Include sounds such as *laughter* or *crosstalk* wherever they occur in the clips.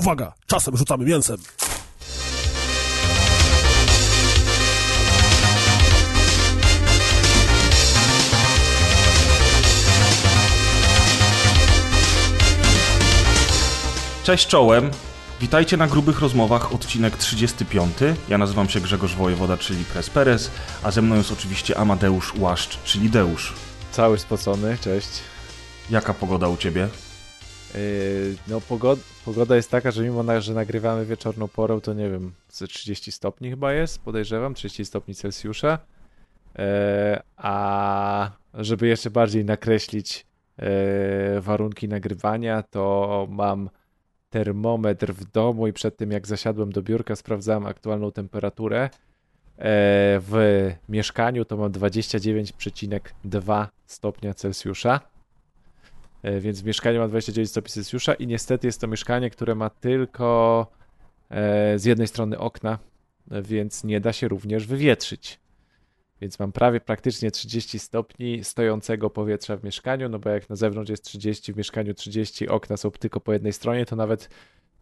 Uwaga, czasem rzucamy mięsem. Cześć czołem. Witajcie na Grubych Rozmowach, odcinek 35. Ja nazywam się Grzegorz Wojewoda, czyli Pres Perez, a ze mną jest oczywiście Amadeusz Łaszcz, czyli Deusz. Cały spocony, cześć. Jaka pogoda u Ciebie? Yy, no pogoda, jest taka, że mimo, że nagrywamy wieczorną porą, to nie wiem, ze 30 stopni chyba jest, podejrzewam, 30 stopni Celsjusza. Yy, a żeby jeszcze bardziej nakreślić yy, warunki nagrywania, to mam termometr w domu i przed tym jak zasiadłem do biurka sprawdzałem aktualną temperaturę. W mieszkaniu to mam 29,2 stopnia Celsjusza. E, więc w mieszkaniu mam 29 stopni Celsjusza i niestety jest to mieszkanie, które ma tylko e, z jednej strony okna, więc nie da się również wywietrzyć. Więc mam prawie praktycznie 30 stopni stojącego powietrza w mieszkaniu, no bo jak na zewnątrz jest 30, w mieszkaniu 30, okna są tylko po jednej stronie, to nawet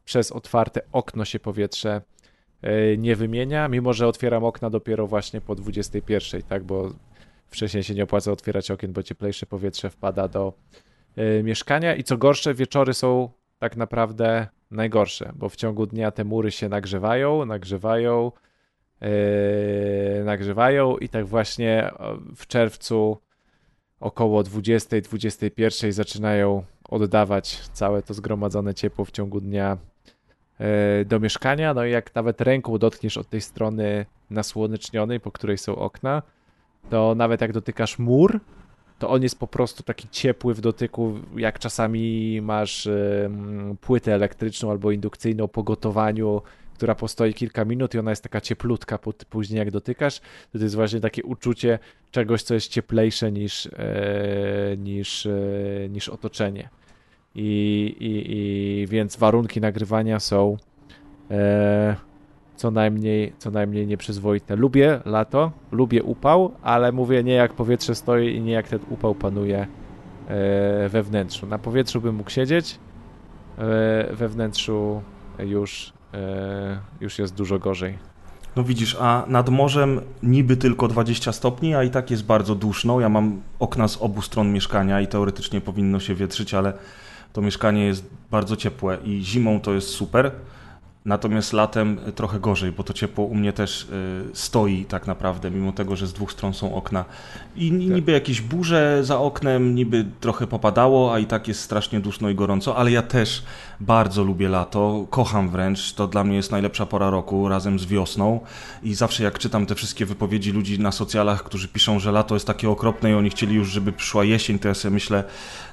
przez otwarte okno się powietrze e, nie wymienia, mimo że otwieram okna dopiero właśnie po 21, tak, bo wcześniej się nie opłaca otwierać okien, bo cieplejsze powietrze wpada do e, mieszkania i co gorsze, wieczory są tak naprawdę najgorsze, bo w ciągu dnia te mury się nagrzewają, nagrzewają, yy, nagrzewają i tak właśnie w czerwcu około 20-21 zaczynają oddawać całe to zgromadzone ciepło w ciągu dnia do mieszkania. No i jak nawet ręką dotkniesz od tej strony nasłonecznionej, po której są okna, to nawet jak dotykasz mur, to on jest po prostu taki ciepły w dotyku, jak czasami masz płytę elektryczną albo indukcyjną po gotowaniu, która postoi kilka minut i ona jest taka cieplutka później jak dotykasz, to, to jest właśnie takie uczucie czegoś, co jest cieplejsze niż, e, niż, e, niż otoczenie. I, i, I więc warunki nagrywania są e, co najmniej, co najmniej nieprzyzwoite. Lubię lato, lubię upał, ale mówię nie jak powietrze stoi i nie jak ten upał panuje e, we wnętrzu. Na powietrzu bym mógł siedzieć, e, we wnętrzu już E, już jest dużo gorzej. No widzisz, a nad morzem niby tylko 20 stopni, a i tak jest bardzo duszno. Ja mam okna z obu stron mieszkania i teoretycznie powinno się wietrzyć, ale to mieszkanie jest bardzo ciepłe i zimą to jest super. Natomiast latem trochę gorzej, bo to ciepło u mnie też y, stoi tak naprawdę, mimo tego, że z dwóch stron są okna. I tak. niby jakieś burze za oknem, niby trochę popadało, a i tak jest strasznie duszno i gorąco, ale ja też bardzo lubię lato, kocham wręcz, to dla mnie jest najlepsza pora roku razem z wiosną i zawsze jak czytam te wszystkie wypowiedzi ludzi na socjalach, którzy piszą, że lato jest takie okropne i oni chcieli już, żeby przyszła jesień, to ja sobie myślę,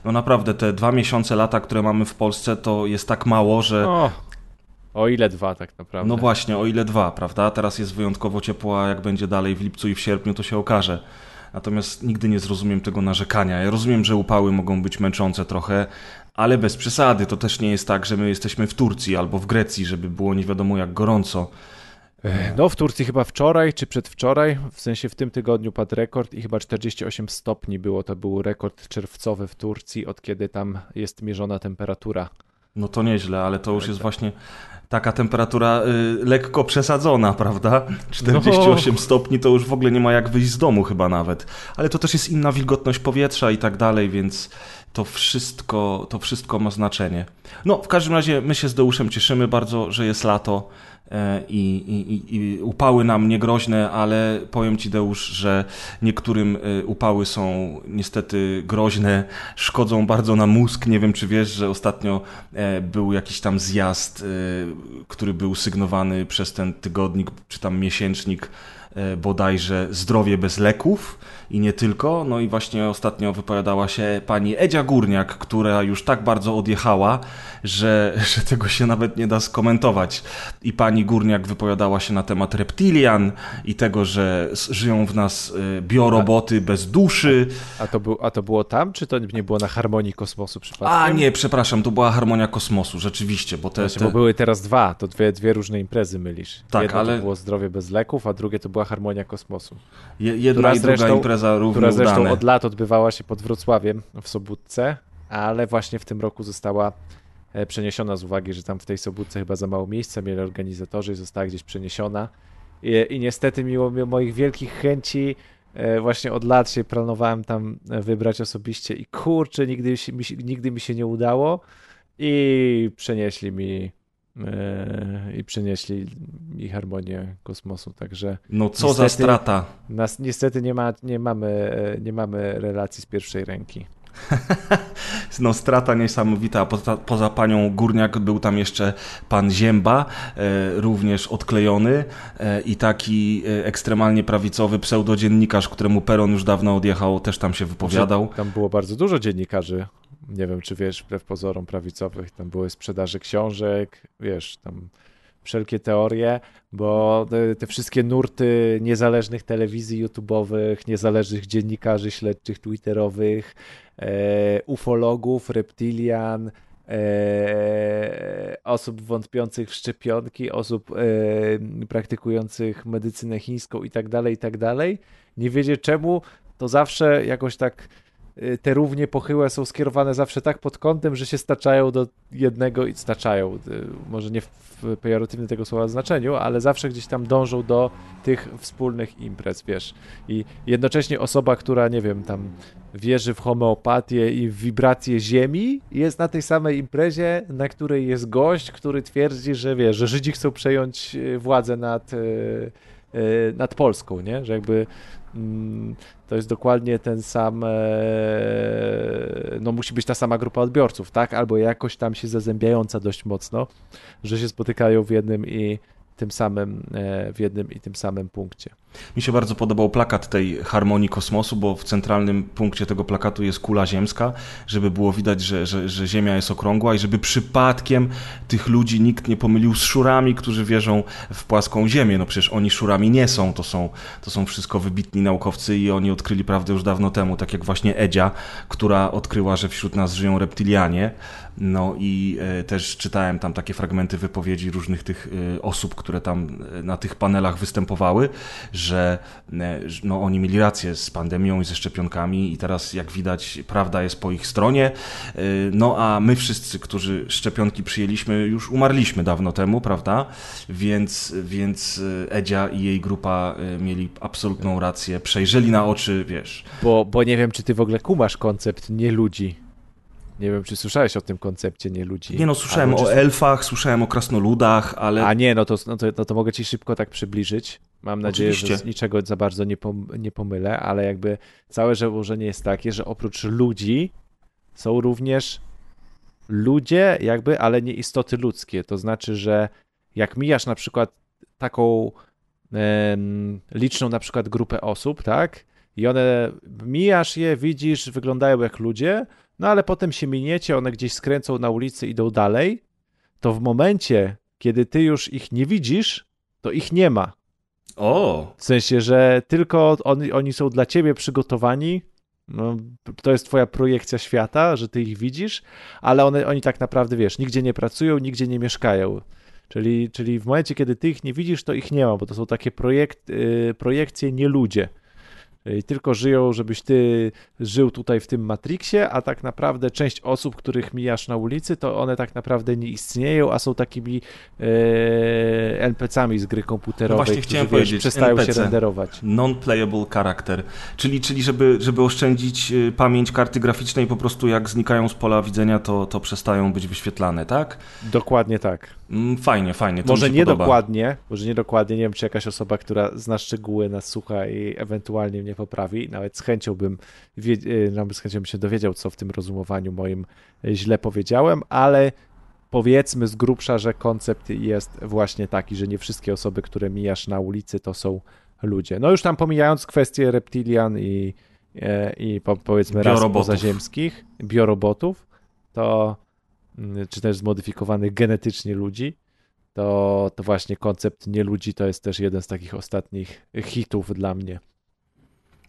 no naprawdę te dwa miesiące lata, które mamy w Polsce, to jest tak mało, że o. O ile dwa tak naprawdę. No właśnie, o ile dwa, prawda? Teraz jest wyjątkowo ciepło, a jak będzie dalej w lipcu i w sierpniu, to się okaże. Natomiast nigdy nie zrozumiem tego narzekania. Ja rozumiem, że upały mogą być męczące trochę, ale bez przesady. To też nie jest tak, że my jesteśmy w Turcji albo w Grecji, żeby było nie wiadomo jak gorąco. No, w Turcji chyba wczoraj czy przedwczoraj, w sensie w tym tygodniu padł rekord i chyba 48 stopni było. To był rekord czerwcowy w Turcji, od kiedy tam jest mierzona temperatura. No to nieźle, ale to już tak, jest tak. właśnie taka temperatura y, lekko przesadzona, prawda? 48 no. stopni to już w ogóle nie ma jak wyjść z domu chyba nawet. Ale to też jest inna wilgotność powietrza i tak dalej, więc to wszystko, to wszystko ma znaczenie. No, w każdym razie my się z Deuszem cieszymy bardzo, że jest lato i, i, i upały nam nie groźne, ale powiem Ci Deusz, że niektórym e, upały są niestety groźne, szkodzą bardzo na mózg. Nie wiem, czy wiesz, że ostatnio e, był jakiś tam zjazd, który był sygnowany przez ten tygodnik, czy tam miesięcznik bodajże Zdrowie bez leków i nie tylko. No i właśnie ostatnio wypowiadała się pani Edzia Górniak, która już tak bardzo odjechała, że, *laughs* że tego się nawet nie da skomentować. I pani Górniak wypowiadała się na temat reptilian i tego, że żyją w nas y, bioroboty bez duszy. A to, był, a to było tam, czy to nie było na Harmonii Kosmosu przypadkiem? A nie, przepraszam, to była Harmonia Kosmosu, rzeczywiście. Bo, te, Właśnie, te... bo były teraz dwa, to dwie, dwie różne imprezy mylisz. Tak, Jedno ale... to było Zdrowie bez leków, a drugie to była Harmonia Kosmosu. Je, jedna i druga zresztą, impreza równie Która zresztą udane. od lat odbywała się pod Wrocławiem w Sobótce, ale właśnie w tym roku została e, przeniesiona z uwagi, że tam w tej sobótce chyba za mało miejsca mieli organizatorzy i została gdzieś przeniesiona. I, i niestety mimo, mimo moich wielkich chęci e, właśnie od lat się planowałem tam wybrać osobiście i kurczę, nigdy, mi, nigdy mi się nie udało i przenieśli mi i przenieśli mi harmonię kosmosu, także... No co niestety, za strata. Nas, niestety nie, ma, nie, mamy, nie mamy relacji z pierwszej ręki. *laughs* no strata niesamowita, poza, poza, panią Górniak był tam jeszcze pan Zięba, e, również odklejony e, i taki e, ekstremalnie prawicowy pseudodziennikarz, któremu Peron już dawno odjechał, też tam się wypowiadał. Tam było bardzo dużo dziennikarzy nie wiem, czy wiesz, wbrew pozorom prawicowych, tam były sprzedaże książek, wiesz, tam wszelkie teorie, bo te, te, wszystkie nurty niezależnych telewizji YouTube'owych, niezależnych dziennikarzy śledczych twitterowych, e, ufologów, reptilian, e, osób wątpiących w szczepionki, osób e, praktykujących medycynę chińską i tak dalej, i tak dalej, nie wiedzie czemu, to zawsze jakoś tak te równie pochyłe są skierowane zawsze tak pod kątem, że się staczają do jednego i staczają. Y, może nie w pejoratywnym tego słowa znaczeniu, ale zawsze gdzieś tam dążą do tych wspólnych imprez, wiesz. I jednocześnie osoba, która, nie wiem, tam wierzy w homeopatię i w wibrację ziemi, jest na tej samej imprezie, na której jest gość, który twierdzi, że wiesz, że Żydzi chcą przejąć y, władzę nad, nad Polską, nie? Że jakby to jest dokładnie ten sam, e, no musi być ta sama grupa odbiorców, tak? Albo jakoś tam się zazębiająca dość mocno, że się spotykają w jednym i tym samym, e, w jednym i tym samym punkcie. Mi się bardzo podobał plakat tej harmonii kosmosu, bo w centralnym punkcie tego plakatu jest kula ziemska, żeby było widać, że, że, że Ziemia jest okrągła i żeby przypadkiem tych ludzi nikt nie pomylił z szurami, którzy wierzą w płaską Ziemię. No przecież oni szurami nie są, to są, to są wszystko wybitni naukowcy i oni odkryli prawdę już dawno temu, tak jak właśnie Edzia, która odkryła, że wśród nas żyją reptilianie. No i e, też czytałem tam takie fragmenty wypowiedzi różnych tych e, osób, które tam e, na tych panelach występowały, że no, oni mieli rację z pandemią i ze szczepionkami i teraz jak widać prawda jest po ich stronie. No a my wszyscy, którzy szczepionki przyjęliśmy, już umarliśmy dawno temu, prawda? Więc, więc Edzia i jej grupa mieli absolutną rację, przejrzeli na oczy, wiesz. Bo, bo nie wiem, czy ty w ogóle kumasz koncept nie ludzi. Nie wiem, czy słyszałeś o tym koncepcie nie ludzi. Nie no, słyszałem o czy... elfach, słyszałem o krasnoludach, ale... A nie, no to, no to, no to mogę ci szybko tak przybliżyć. Mam nadzieję, Oczywiście. że niczego za bardzo nie, pom nie pomylę, ale jakby całe założenie jest takie, że oprócz ludzi są również ludzie jakby, ale nie istoty ludzkie. To znaczy, że jak mijasz na przykład taką e, liczną na przykład grupę osób, tak? I one, mijasz je, widzisz, wyglądają jak ludzie, no ale potem się miniecie, one gdzieś skręcą na ulicy, idą dalej, to w momencie, kiedy ty już ich nie widzisz, to ich nie ma. O! W sensie, że tylko oni, oni są dla ciebie przygotowani. No, to jest twoja projekcja świata, że ty ich widzisz, ale one, oni tak naprawdę, wiesz, nigdzie nie pracują, nigdzie nie mieszkają. Czyli, czyli w momencie, kiedy ty ich nie widzisz, to ich nie ma, bo to są takie projekt, yy, projekcje, nie ludzie i tylko żyją, żebyś ty żył tutaj w tym Matrixie, a tak naprawdę część osób, których mijasz na ulicy, to one tak naprawdę nie istnieją, a są takimi e, NPC-ami z gry komputerowej, no właśnie chciałem wiesz, powiedzieć, przestają NPC, się renderować. Non-playable character, czyli, czyli żeby, żeby oszczędzić e, pamięć karty graficznej, po prostu jak znikają z pola widzenia, to, to przestają być wyświetlane, tak? Dokładnie tak. Mm, fajnie, fajnie. To może nie podoba. dokładnie, może nie dokładnie, nie wiem, czy jakaś osoba, która zna szczegóły, nas słucha i ewentualnie mnie poprawi. Nawet z chęcią bym, y, nawet z chęcią bym się dowiedział, co w tym rozumowaniu moim źle powiedziałem, ale powiedzmy z grubsza, że koncept jest właśnie taki, że nie wszystkie osoby, które mijasz na ulicy, to są ludzie. No już tam pomijając kwestie reptilian i, e, i powiedzmy ras pozaziemskich, biorobotów, to czy też zmodyfikowanych genetycznie ludzi, to, to właśnie koncept nie ludzi to jest też jeden z takich ostatnich hitów dla mnie.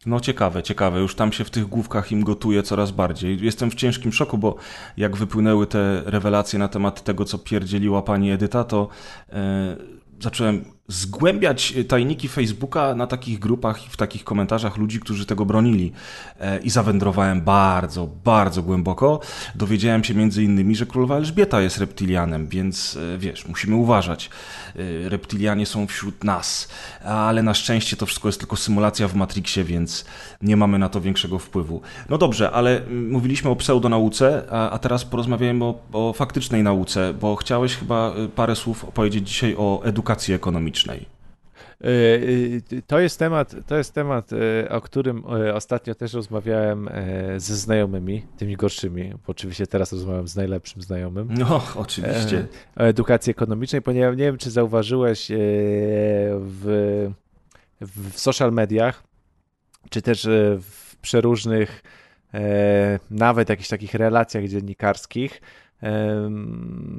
No ciekawe, ciekawe. Już tam się w tych główkach im gotuje coraz bardziej. Jestem w ciężkim szoku, bo jak wypłynęły te rewelacje na temat tego, co pierdzieliła pani Edyta, to e, zacząłem zgłębiać tajniki Facebooka na takich grupach i w takich komentarzach ludzi, którzy tego bronili. E, I zawędrowałem bardzo, bardzo głęboko. Dowiedziałem się między innymi, że królowa Elżbieta jest reptilianem, więc e, wiesz, musimy uważać. E, reptilianie są wśród nas, ale na szczęście to wszystko jest tylko symulacja w Matrixie, więc nie mamy na to większego wpływu. No dobrze, ale mówiliśmy o pseudonauce, a, teraz porozmawiajmy o, o faktycznej nauce, bo chciałeś chyba parę słów opowiedzieć dzisiaj o edukacji ekonomicznej ekonomicznej. E, e, to jest temat, to jest temat, e, o którym ostatnio też rozmawiałem ze znajomymi, tymi gorszymi, bo oczywiście teraz rozmawiam z najlepszym znajomym. No, oczywiście. O edukacji ekonomicznej, ponieważ nie wiem, czy zauważyłeś w, w social mediach, czy też w przeróżnych, nawet jakichś takich relacjach dziennikarskich,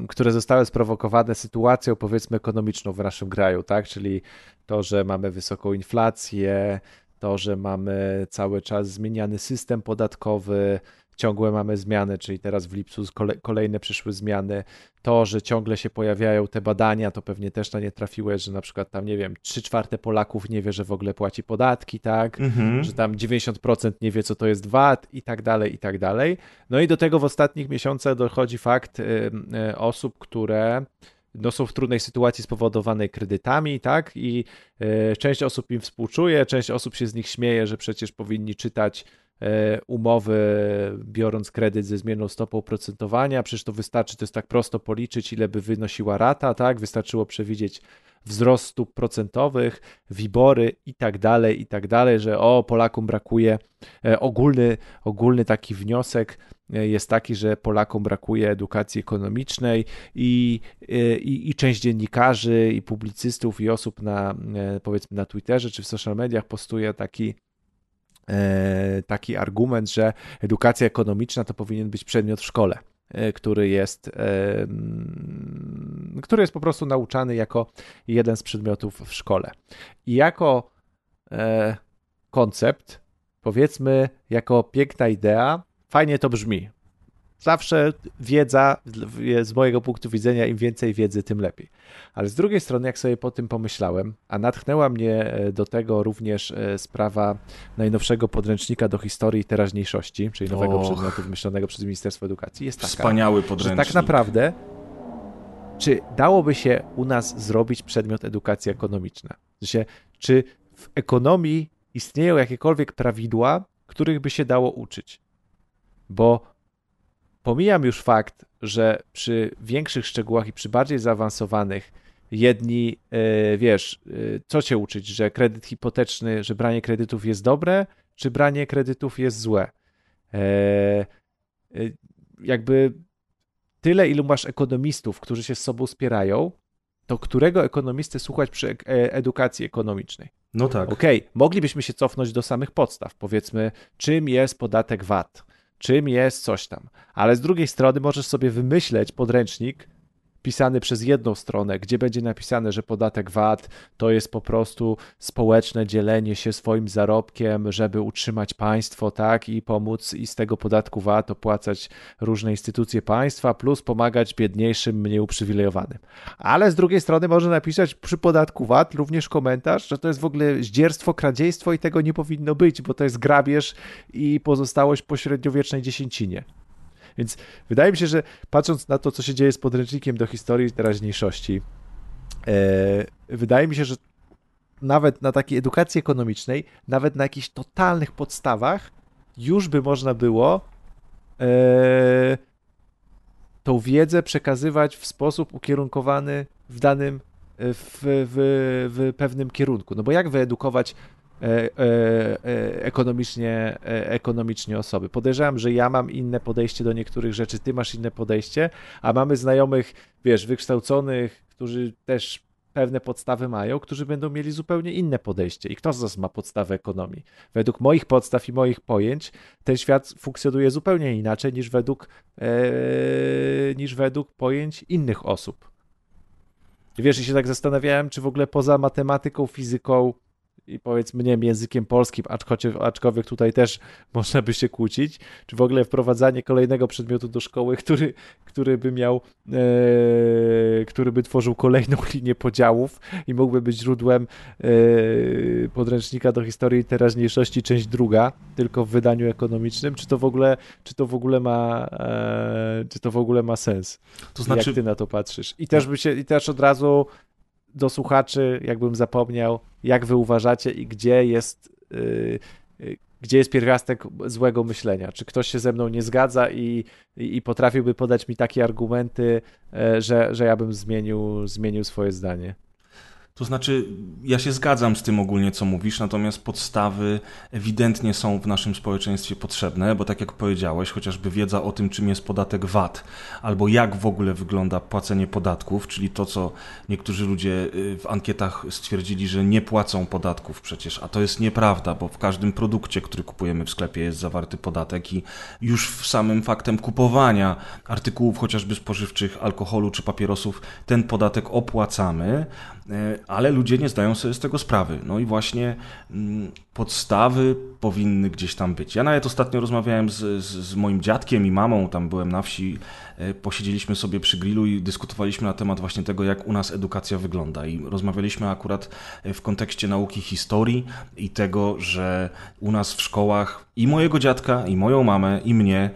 które zostały sprowokowane sytuacją, powiedzmy, ekonomiczną w naszym kraju, tak? Czyli to, że mamy wysoką inflację, to, że mamy cały czas zmieniany system podatkowy, ciągłe mamy zmiany, czyli teraz w lipcu kolejne przyszły zmiany. To, że ciągle się pojawiają te badania, to pewnie też na nie trafiłeś, że na przykład tam, nie wiem, 3 czwarte Polaków nie wie, że w ogóle płaci podatki, tak? Mhm. Że tam 90% nie wie, co to jest VAT i tak dalej, i tak dalej. No i do tego w ostatnich miesiącach dochodzi fakt y, y, osób, które no, są w trudnej sytuacji spowodowanej kredytami, tak? I y, część osób im współczuje, część osób się z nich śmieje, że przecież powinni czytać umowy, biorąc kredyt ze zmienną stopą oprocentowania. Przecież to wystarczy, to jest tak prosto policzyć, ile by wynosiła rata, tak? Wystarczyło przewidzieć wzrost stóp procentowych, wibory i tak dalej, i tak dalej, że o, Polakom brakuje. E, ogólny, ogólny taki wniosek e, jest taki, że Polakom brakuje edukacji ekonomicznej i, i, i część dziennikarzy, i publicystów, i osób na, powiedzmy, na Twitterze czy w social mediach postuje taki E, taki argument, że edukacja ekonomiczna to powinien być przedmiot w szkole, e, który jest, e, który jest po prostu nauczany jako jeden z przedmiotów w szkole. I jako koncept, powiedzmy, jako piękna idea, fajnie to brzmi. Zawsze wiedza, z mojego punktu widzenia, im więcej wiedzy, tym lepiej. Ale z drugiej strony, jak sobie po tym pomyślałem, a natchnęła mnie e, do tego również e, sprawa najnowszego podręcznika do historii teraźniejszości, czyli nowego Och, przedmiotu wymyślonego przez Ministerstwo Edukacji, jest taka, Wspaniały podręcznik. że tak naprawdę, czy dałoby się u nas zrobić przedmiot edukacji ekonomiczna? Czy w ekonomii istnieją jakiekolwiek prawidła, których by się dało uczyć? Bo Pomijam już fakt, że przy większych szczegółach i przy bardziej zaawansowanych jedni, yy, wiesz, yy, co cię uczyć, że kredyt hipoteczny, że branie kredytów jest dobre, czy branie kredytów jest złe. Yy, jakby tyle, ilu masz ekonomistów, którzy się z sobą spierają, to którego ekonomisty słuchać przy edukacji ekonomicznej? No tak. Okej, okay, moglibyśmy się cofnąć do samych podstaw. Powiedzmy, czym jest podatek VAT? Czym jest coś tam. Ale z drugiej strony możesz sobie wymyśleć podręcznik, pisany przez jedną stronę, gdzie będzie napisane, że podatek VAT to jest po prostu społeczne dzielenie się swoim zarobkiem, żeby utrzymać państwo, tak, i pomóc i z tego podatku VAT opłacać różne instytucje państwa, plus pomagać biedniejszym, mniej uprzywilejowanym. Ale z drugiej strony może napisać przy podatku VAT również komentarz, że to jest w ogóle zdzierstwo, kradziejstwo i tego nie powinno być, bo to jest grabież i pozostałość po średniowiecznej dziesięcinie. Więc wydaje mi się, że patrząc na to, co się dzieje z podręcznikiem do historii teraźniejszości, e, wydaje mi się, że nawet na takiej edukacji ekonomicznej, nawet na jakichś totalnych podstawach, już by można było e, tą wiedzę przekazywać w sposób ukierunkowany w danym, w, w, w pewnym kierunku. No bo jak wyedukować E, e, e, ekonomicznie, ekonomicznie osoby. Podejrzewam, że ja mam inne podejście do niektórych rzeczy, ty masz inne podejście, a mamy znajomych, wiesz, wykształconych, którzy też pewne podstawy mają, którzy będą mieli zupełnie inne podejście. I kto z nas ma podstawę ekonomii? Według moich podstaw i moich pojęć ten świat funkcjonuje zupełnie inaczej niż według, e, niż według pojęć innych osób. Wiesz, i się tak zastanawiałem, czy w ogóle poza matematyką, fizyką, i powiedzmy, nie wiem, językiem polskim, aczkolwiek, tutaj też *laughs* można by się kłócić, czy w ogóle wprowadzanie kolejnego przedmiotu do szkoły, *laughs* który, który by miał, e, który by tworzył kolejną *laughs* linię podziałów i mógłby być źródłem e, podręcznika do historii teraźniejszości, część druga, tylko w wydaniu ekonomicznym, czy to w ogóle, czy to w ogóle ma, e, czy to w ogóle ma sens? To znaczy... Jak ty na to patrzysz? I też by się, i też od razu do słuchaczy, jakbym zapomniał, jak wy uważacie i gdzie jest, yy, gdzie jest pierwiastek złego myślenia? Czy ktoś się ze mną nie zgadza i, i, i potrafiłby podać mi takie argumenty, yy, że, że ja bym zmienił, zmienił swoje zdanie? To znaczy, ja się zgadzam z tym ogólnie, co mówisz, natomiast podstawy ewidentnie są w naszym społeczeństwie potrzebne, bo tak jak powiedziałeś, chociażby wiedza o tym, czym jest podatek VAT, albo jak w ogóle wygląda płacenie podatków, czyli to, co niektórzy ludzie y, w ankietach stwierdzili, że nie płacą podatków przecież, a to jest nieprawda, bo w każdym produkcie, który kupujemy w sklepie jest zawarty podatek i już w samym faktem kupowania artykułów chociażby spożywczych, alkoholu czy papierosów, ten podatek opłacamy, E, ale ludzie nie zdają sobie z tego sprawy. No i właśnie mm, podstawy powinny gdzieś tam być. Ja nawet ostatnio rozmawiałem z, z, z, moim dziadkiem i mamą, tam byłem na wsi, e, posiedzieliśmy sobie przy grillu i dyskutowaliśmy na temat właśnie tego, jak u nas edukacja wygląda. I rozmawialiśmy akurat e, w kontekście nauki historii i tego, że u nas w szkołach i mojego dziadka, i moją mamę, i mnie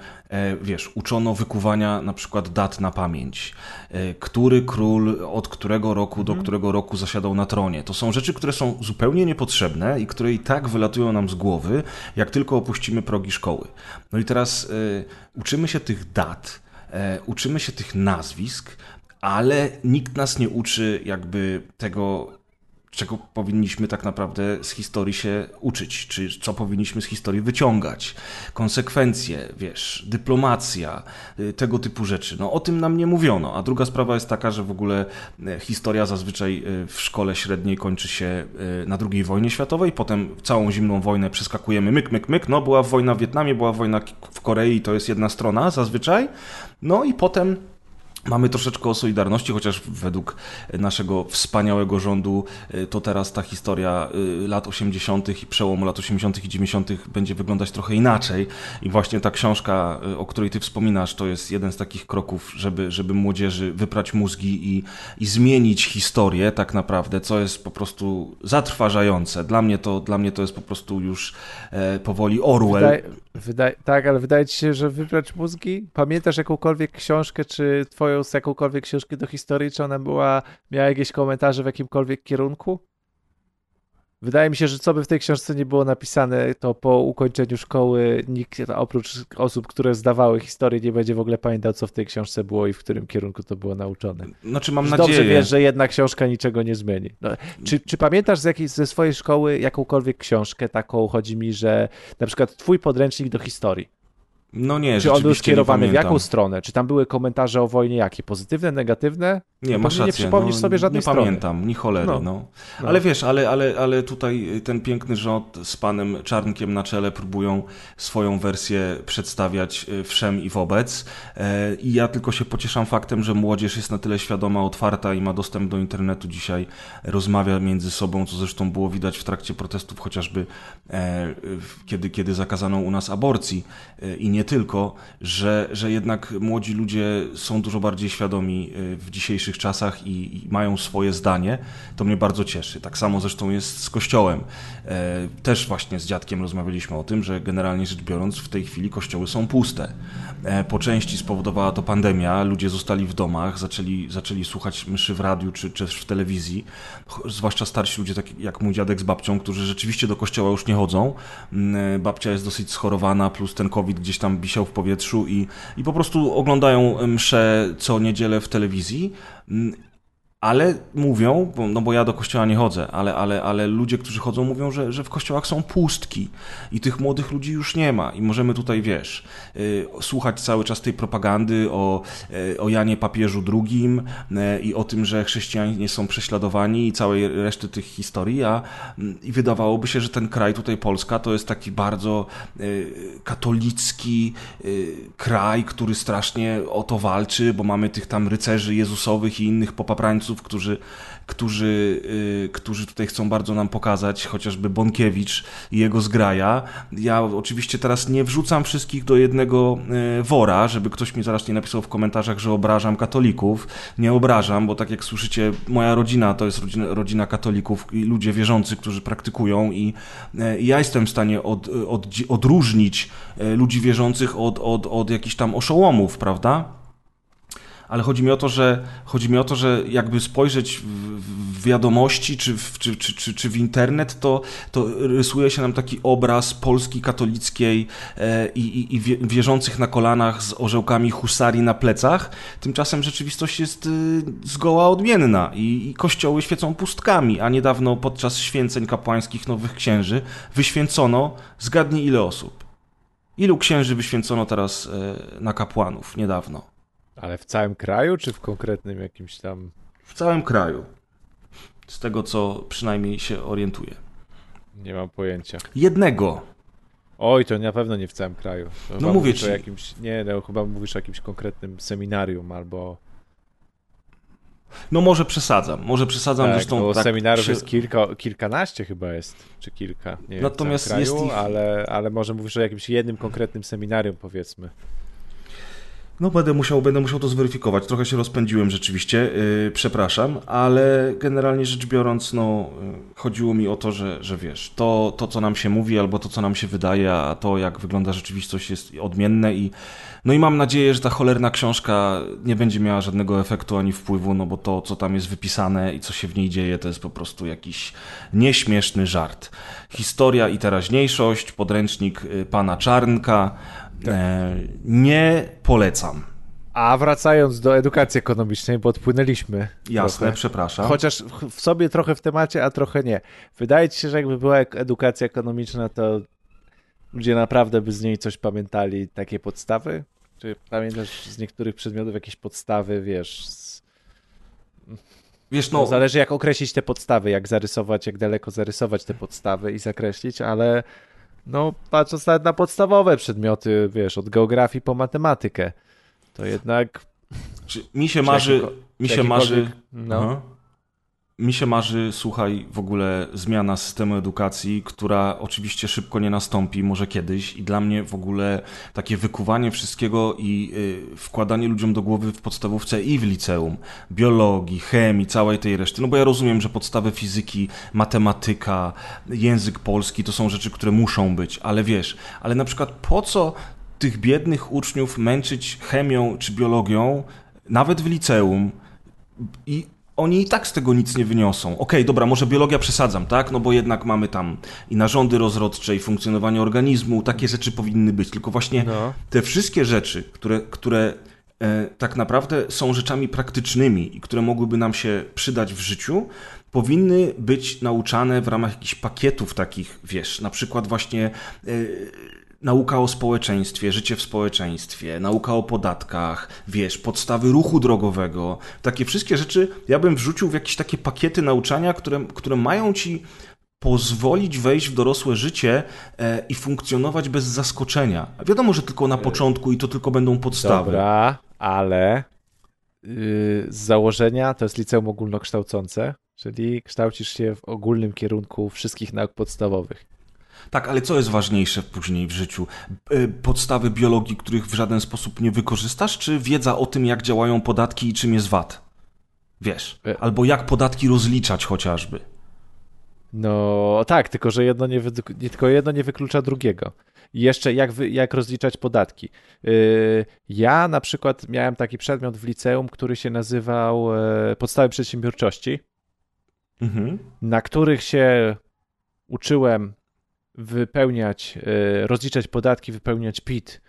wiesz, uczono wykuwania na przykład dat na pamięć, e, który król od którego roku do mhm. którego roku zasiadał na tronie. To są rzeczy, które są zupełnie niepotrzebne i które i tak wylatują nam z głowy, jak tylko opuścimy progi szkoły. No i teraz y, uczymy się tych dat, uczymy się tych nazwisk, ale nikt nas nie uczy jakby tego czego powinniśmy tak naprawdę z historii się uczyć, czy co powinniśmy z historii wyciągać, konsekwencje, wiesz, dyplomacja, y, tego typu rzeczy. No o tym nam nie mówiono. A druga sprawa jest taka, że w ogóle y, historia zazwyczaj y, w szkole średniej kończy się na II wojnie światowej, potem całą zimną wojnę przeskakujemy myk, myk, myk, no była wojna w Wietnamie, była wojna w Korei, to jest jedna strona zazwyczaj, no i potem Mamy troszeczkę o Solidarności, chociaż według naszego wspaniałego rządu y, to teraz ta historia y, lat 80. i przełomu lat 80. i 90. będzie wyglądać trochę inaczej. I właśnie ta książka, y, o której ty wspominasz, to jest jeden z takich kroków, żeby, żeby młodzieży wyprać mózgi i, i zmienić historię tak naprawdę, co jest po prostu zatrważające. Dla mnie to, dla mnie to jest po prostu już e, powoli Orwell. Wydaje, wydaje, tak, ale wydaje ci się, że wyprać mózgi? Pamiętasz jakąkolwiek książkę, czy twoje z jakąkolwiek książki do historii, czy ona była, miała jakieś komentarze w jakimkolwiek kierunku? Wydaje mi się, że co by w tej książce nie było napisane, to po ukończeniu szkoły nikt oprócz osób, które zdawały historię, nie będzie w ogóle pamiętał, co w tej książce było i w którym kierunku to było nauczone. Znaczy mam nadzieję. Dobrze wiesz, że jedna książka niczego nie zmieni. No, czy, czy pamiętasz z jakiej, ze swojej szkoły jakąkolwiek książkę taką, chodzi mi, że na przykład twój podręcznik do historii, no nie, Czy on był skierowany w jaką stronę? Czy tam były komentarze o wojnie jakie? Pozytywne, negatywne? Nie, masz rację. Nie przypomnisz no, sobie żadnej nie strony. Nie pamiętam, ni cholery, no. No. no. Ale wiesz, ale, ale, ale tutaj ten piękny rząd z panem Czarnkiem na czele próbują swoją wersję przedstawiać y, wszem i wobec. E, I ja tylko się pocieszam faktem, że młodzież jest na tyle świadoma, otwarta i ma dostęp do internetu dzisiaj, rozmawia między sobą, co zresztą było widać w trakcie protestów chociażby, e, kiedy, kiedy zakazano u nas aborcji e, i nie nie tylko, że, że jednak młodzi ludzie są dużo bardziej świadomi y, w dzisiejszych czasach i, i mają swoje zdanie, to mnie bardzo cieszy. Tak samo zresztą jest z Kościołem. E, też właśnie z dziadkiem rozmawialiśmy o tym, że generalnie rzecz biorąc w tej chwili kościoły są puste. E, po części spowodowała to pandemia, ludzie zostali w domach, zaczęli, zaczęli słuchać mszy w radiu czy, czy w telewizji, zwłaszcza starsi ludzie, tak jak mój dziadek z babcią, którzy rzeczywiście do kościoła już nie chodzą. Mm, e, babcia jest dosyć schorowana, plus ten COVID gdzieś tam tam wisiał w powietrzu i, i po prostu oglądają msze co niedzielę w telewizji. Mm, ale mówią, no bo ja do kościoła nie chodzę, ale, ale, ale ludzie, którzy chodzą, mówią, że, że w kościołach są pustki i tych młodych ludzi już nie ma. I możemy tutaj, wiesz, y, słuchać cały czas tej propagandy o, y, o Janie Papieżu II y, i o tym, że chrześcijanie są prześladowani i całej reszty tych historii, a mm, i wydawałoby się, że ten kraj, tutaj Polska, to jest taki bardzo katolicki kraj, który strasznie o to walczy, bo mamy tych tam rycerzy jezusowych i innych popaprańców, twórców, którzy, którzy, yy, którzy tutaj chcą bardzo nam pokazać, chociażby Bonkiewicz i jego zgraja. Ja oczywiście teraz nie wrzucam wszystkich do jednego yy, wora, żeby ktoś mi zaraz nie napisał w komentarzach, że obrażam katolików. Nie obrażam, bo tak jak słyszycie, moja rodzina to jest rodzina, rodzina katolików i ludzie wierzący, którzy praktykują i, yy, ja jestem w stanie od, od, odróżnić ludzi wierzących od, od, od jakichś tam oszołomów, prawda? Ale chodzi mi o to, że chodzi mi o to, że jakby spojrzeć w, wiadomości czy w, czy, czy, czy, czy, w internet, to, to rysuje się nam taki obraz Polski katolickiej e, i, i, i wierzących na kolanach z orzełkami husarii na plecach. Tymczasem rzeczywistość jest y, zgoła odmienna i, i kościoły świecą pustkami, a niedawno podczas święceń kapłańskich Nowych Księży wyświęcono, zgadnij ile osób. Ilu księży wyświęcono teraz e, na kapłanów niedawno? Ale w całym kraju, czy w konkretnym jakimś tam. W całym kraju. Z tego, co przynajmniej się orientuję. Nie mam pojęcia. Jednego. Oj, to na pewno nie w całym kraju. To no mówię ci. O jakimś, nie, no, chyba mówisz o jakimś konkretnym seminarium albo. No może przesadzam, może przesadzam. Tak, zresztą, bo tak seminariów się... jest kilka, kilkanaście chyba jest, czy kilka. Nie wiem, Natomiast kraju, jest ich... ale, ale może mówisz o jakimś jednym konkretnym seminarium, powiedzmy. No będę musiał, będę musiał to zweryfikować. Trochę się rozpędziłem rzeczywiście, yy, przepraszam, ale generalnie rzecz biorąc, no yy, chodziło mi o to, że, że wiesz, to, to co nam się mówi albo to co nam się wydaje, a to jak wygląda rzeczywistość jest odmienne i no i mam nadzieję, że ta cholerna książka nie będzie miała żadnego efektu ani wpływu, no bo to co tam jest wypisane i co się w niej dzieje to jest po prostu jakiś nieśmieszny żart. Historia i teraźniejszość, podręcznik y, pana Czarnka, tak. E, nie polecam. A wracając do edukacji ekonomicznej, bo odpłynęliśmy. Jasne, trochę. przepraszam. Chociaż w sobie trochę w temacie, a trochę nie. Wydaje ci się, że jakby była edukacja ekonomiczna, to ludzie naprawdę by z niej coś pamiętali, takie podstawy? Czy pamiętasz z niektórych przedmiotów jakieś podstawy, wiesz? Z... Wiesz, no... no... Zależy jak określić te podstawy, jak zarysować, jak daleko zarysować te podstawy i zakreślić, ale no patrząc nawet na podstawowe przedmioty, wiesz, od geografii po matematykę, to jednak... mi się marzy... mi się marzy... No. Mi się marzy, słuchaj, w ogóle zmiana systemu edukacji, która oczywiście szybko nie nastąpi, może kiedyś, i dla mnie w ogóle takie wykuwanie wszystkiego i y, wkładanie ludziom do głowy w podstawówce i w liceum, biologii, chemii, całej tej reszty. No bo ja rozumiem, że podstawy fizyki, matematyka, język polski to są rzeczy, które muszą być, ale wiesz, ale na przykład po co tych biednych uczniów męczyć chemią czy biologią, nawet w liceum, i oni i tak z tego nic nie wyniosą. Okej, okay, dobra, może biologia przesadzam, tak? No bo jednak mamy tam i narządy rozrodcze, i funkcjonowanie organizmu, takie rzeczy powinny być. Tylko właśnie no. te wszystkie rzeczy, które, które e, tak naprawdę są rzeczami praktycznymi i które mogłyby nam się przydać w życiu, powinny być nauczane w ramach jakichś pakietów takich, wiesz, na przykład właśnie. E, nauka o społeczeństwie, życie w społeczeństwie, nauka o podatkach, wiesz, podstawy ruchu drogowego. Takie wszystkie rzeczy ja bym wrzucił w jakieś takie pakiety nauczania, które, które mają ci pozwolić wejść w dorosłe życie e, i funkcjonować bez zaskoczenia. Wiadomo, że tylko na początku i to tylko będą podstawy. Dobra, ale yy, z założenia to jest liceum ogólnokształcące, czyli kształcisz się w ogólnym kierunku wszystkich nauk podstawowych. Tak, ale co jest ważniejsze później w życiu? E, podstawy biologii, których w żaden sposób nie wykorzystasz, czy wiedza o tym, jak działają podatki i czym jest VAT? Wiesz, e. albo jak podatki rozliczać chociażby. No tak, tylko że jedno nie, tylko jedno nie wyklucza drugiego. I jeszcze jak, wy, jak rozliczać podatki. Yy, ja na przykład miałem taki przedmiot w liceum, który się nazywał yy, Podstawy Przedsiębiorczości, mhm. na których się uczyłem wypełniać, e, rozliczać podatki, wypełniać PIT,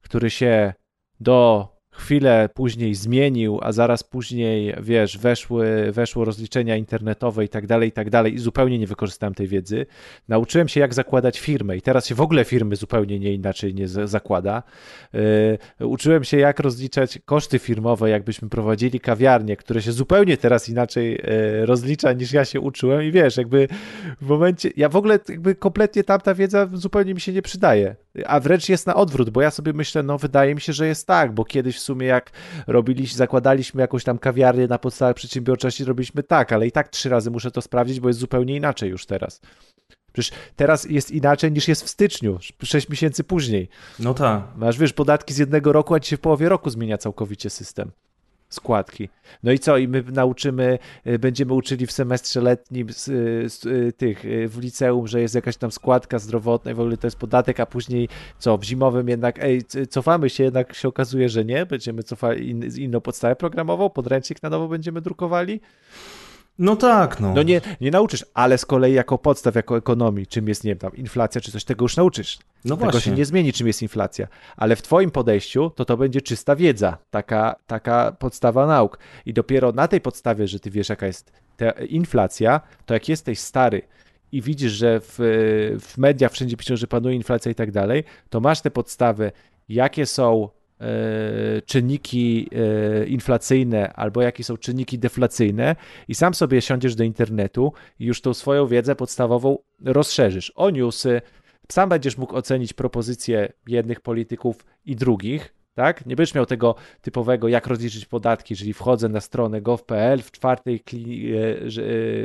który się do chwilę później zmienił, a zaraz później, wiesz, weszły, weszło rozliczenia internetowe i tak dalej, i tak dalej i zupełnie nie wykorzystałem tej wiedzy. Nauczyłem się, jak zakładać firmę i teraz się w ogóle firmy zupełnie nie inaczej nie zakłada. Yy, uczyłem się, jak rozliczać koszty firmowe, jakbyśmy prowadzili kawiarnię, które się zupełnie teraz inaczej yy, rozlicza niż ja się uczyłem i wiesz, jakby w momencie, ja w ogóle jakby kompletnie tamta wiedza zupełnie mi się nie przydaje, a wręcz jest na odwrót, bo ja sobie myślę, no wydaje mi się, że jest tak, bo kiedyś w sumie jak robiliśmy, zakładaliśmy jakąś tam kawiarnię na podstawie przedsiębiorczości, robiliśmy tak, ale i tak trzy razy muszę to sprawdzić, bo jest zupełnie inaczej już teraz. Przecież teraz jest inaczej niż jest w styczniu, 6 miesięcy później. No tak. Masz, wiesz, podatki z jednego roku, a ci się w połowie roku zmienia całkowicie system składki. No i co? I my nauczymy, y, będziemy uczyli w semestrze letnim z, y, z, y, tych w liceum, że jest jakaś tam składka zdrowotna i w ogóle to jest podatek, a później co? W zimowym jednak, ej, cofamy się, jednak się okazuje, że nie. Będziemy cofali in, inną podstawę programową, podręcznik na nowo będziemy drukowali. No tak, no. No nie, nie nauczysz, ale z kolei jako podstaw, jako ekonomii, czym jest, nie wiem, tam inflacja czy coś, tego już nauczysz. No tego właśnie. się nie zmieni, czym jest inflacja. Ale w twoim podejściu to to będzie czysta wiedza, taka, taka podstawa nauk. I dopiero na tej podstawie, że ty wiesz, jaka jest inflacja, to jak jesteś stary i widzisz, że w, w mediach wszędzie piszą, że panuje inflacja i tak dalej, to masz te podstawy, jakie są czynniki e, inflacyjne albo jakie są czynniki deflacyjne i sam sobie siądziesz do internetu i już tą swoją wiedzę podstawową rozszerzysz. O newsy, sam będziesz mógł ocenić propozycje jednych polityków i drugich, tak? Nie będziesz miał tego typowego, jak rozliczyć podatki, czyli wchodzę na stronę gov.pl, w czwartej, e,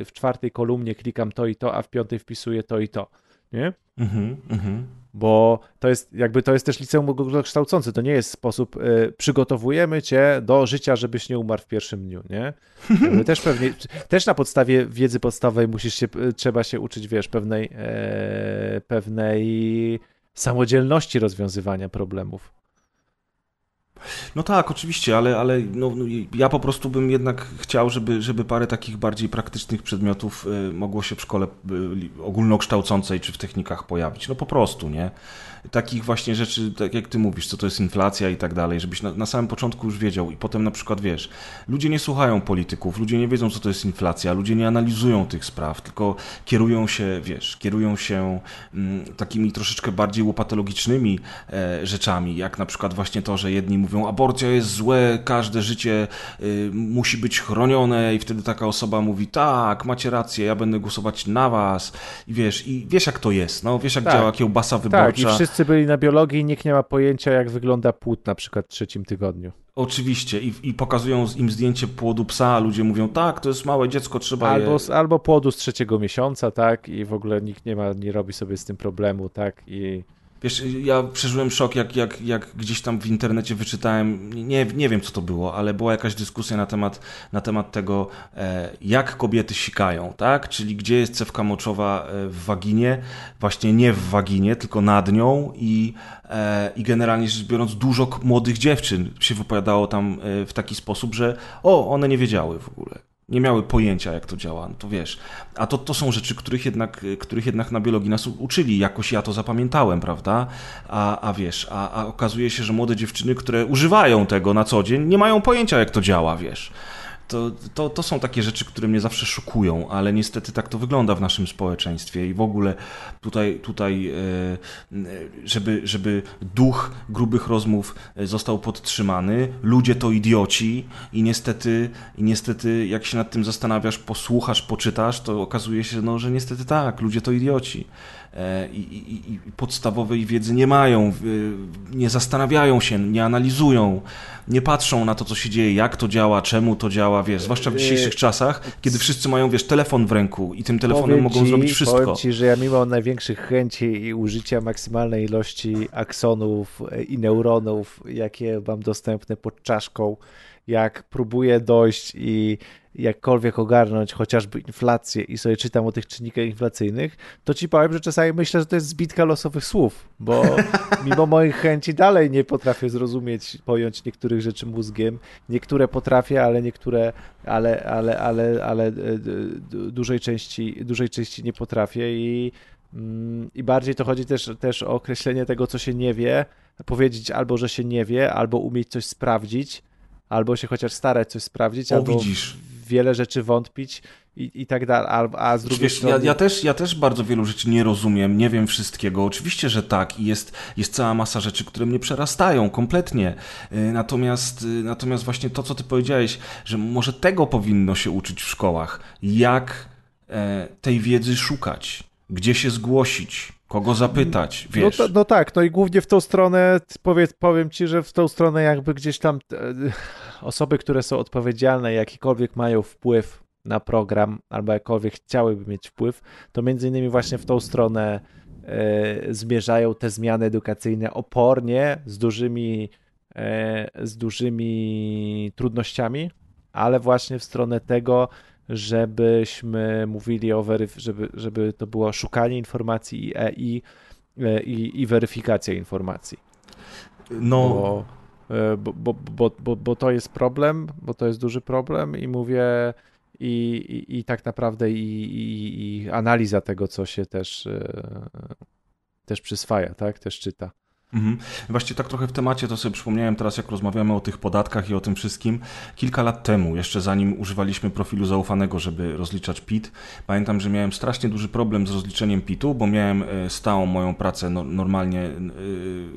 w czwartej kolumnie klikam to i to, a w piątej wpisuję to i to, nie? Mhm, mhm bo to jest jakby to jest też liceum ogólnokształcące, to nie jest sposób, y, przygotowujemy cię do życia, żebyś nie umarł w pierwszym dniu, nie? *laughs* też pewnie, też na podstawie wiedzy podstawowej musisz się, y, trzeba się uczyć, wiesz, pewnej, e, pewnej samodzielności rozwiązywania problemów. No tak, oczywiście, ale, ale no, no, ja po prostu bym jednak chciał, żeby, żeby parę takich bardziej praktycznych przedmiotów y, mogło się w szkole y, ogólnokształcącej czy w technikach pojawić. No po prostu, nie? Takich właśnie rzeczy, tak jak ty mówisz, co to jest inflacja i tak dalej, żebyś na, na, samym początku już wiedział i potem na przykład wiesz, ludzie nie słuchają polityków, ludzie nie wiedzą, co to jest inflacja, ludzie nie analizują tych spraw, tylko kierują się, wiesz, kierują się mm, takimi troszeczkę bardziej łopatologicznymi e, rzeczami, jak na przykład właśnie to, że jedni mówią, aborcja jest złe, każde życie y, musi być chronione i wtedy taka osoba mówi, tak, macie rację, ja będę głosować na was i wiesz, i wiesz jak to jest, no, wiesz jak tak. działa kiełbasa wyborcza. Tak, wszyscy byli na biologii i nikt nie ma pojęcia, jak wygląda płód na przykład w trzecim tygodniu. Oczywiście. I, i pokazują im zdjęcie płodu psa, a ludzie mówią, tak, to jest małe dziecko, trzeba albo, je... Albo płodu z trzeciego miesiąca, tak, i w ogóle nikt nie ma, nie robi sobie z tym problemu, tak, i... Wiesz, ja przeżyłem szok, jak, jak, jak gdzieś tam w internecie wyczytałem, nie, nie wiem co to było, ale była jakaś dyskusja na temat, na temat tego, e, jak kobiety sikają, tak? Czyli gdzie jest cewka moczowa e, w waginie, właśnie nie w waginie, tylko nad nią i, e, i generalnie rzecz biorąc dużo młodych dziewczyn się wypowiadało tam w taki sposób, że o, one nie wiedziały w ogóle nie miały pojęcia, jak to działa, no to wiesz. A to, to są rzeczy, których jednak, których jednak na biologii nas uczyli, jakoś ja to zapamiętałem, prawda? A, a wiesz, a, a okazuje się, że młode dziewczyny, które używają tego na co dzień, nie mają pojęcia, jak to działa, wiesz to, to, to są takie rzeczy, które mnie zawsze szokują, ale niestety tak to wygląda w naszym społeczeństwie i w ogóle tutaj, tutaj e, żeby, żeby duch grubych rozmów e, został podtrzymany, ludzie to idioci i niestety, i niestety jak się nad tym zastanawiasz, posłuchasz, poczytasz, to okazuje się, no, że niestety tak, ludzie to idioci. E, i, i, i podstawowej wiedzy nie mają, nie zastanawiają się, nie analizują, nie patrzą na to, co się dzieje, jak to działa, czemu to działa, wiesz, zwłaszcza w dzisiejszych czasach, kiedy wszyscy mają, wiesz, telefon w ręku i tym telefonem powiem mogą ci, zrobić wszystko. Powiem ci, że ja mimo największych chęci i użycia maksymalnej ilości aksonów i neuronów, jakie mam dostępne pod czaszką, jak próbuję dojść i jakkolwiek ogarnąć chociażby inflację i sobie czytam o tych czynnikach inflacyjnych, to ci powiem, że czasami myślę, że to jest zbitka losowych słów, bo *laughs* mimo moich chęci dalej nie potrafię zrozumieć, pojąć niektórych rzeczy mózgiem. Niektóre potrafię, ale niektóre, ale, ale, ale, ale e, dużej części, dużej części nie potrafię i mm, i bardziej to chodzi też, też o określenie tego, co się nie wie, powiedzieć albo, że się nie wie, albo umieć coś sprawdzić, albo się chociaż starać coś sprawdzić, o, albo widzisz. Wiele rzeczy wątpić i, i tak dalej. A, a z drugiej Wiesz, strony... Ja, ja, też, ja też bardzo wielu rzeczy nie rozumiem, nie wiem wszystkiego. Oczywiście, że tak i jest, jest cała masa rzeczy, które mnie przerastają kompletnie. Y, natomiast, y, natomiast właśnie to, co ty powiedziałeś, że może tego powinno się uczyć w szkołach. Jak e, tej wiedzy szukać, gdzie się zgłosić, Kogo zapytać, wiesz? No, to, no, tak, no i głównie w tą stronę, powiedz, powiem ci, że w tą stronę jakby gdzieś tam e, osoby, które są odpowiedzialne, jakikolwiek mają wpływ na program, albo jakkolwiek chciałyby mieć wpływ, to między innymi właśnie w tą stronę e, zmierzają te zmiany edukacyjne opornie, z dużymi, e, z dużymi trudnościami, ale właśnie w stronę tego, żebyśmy mówili o weryf- żeby, żeby to było szukanie informacji i, e, i, e, i, i weryfikacja informacji. No. Bo, bo, bo, bo, bo to jest problem, bo to jest duży problem i mówię i, i, i tak naprawdę i, i, i analiza tego, co się też, też przyswaja, tak, też czyta. Mhm. Właściwie tak trochę w temacie to sobie przypomniałem teraz, jak rozmawiamy o tych podatkach i o tym wszystkim. Kilka lat temu, jeszcze zanim używaliśmy profilu zaufanego, żeby rozliczać PIT, pamiętam, że miałem strasznie duży problem z rozliczeniem PIT-u, bo miałem e, stałą moją pracę no, normalnie e,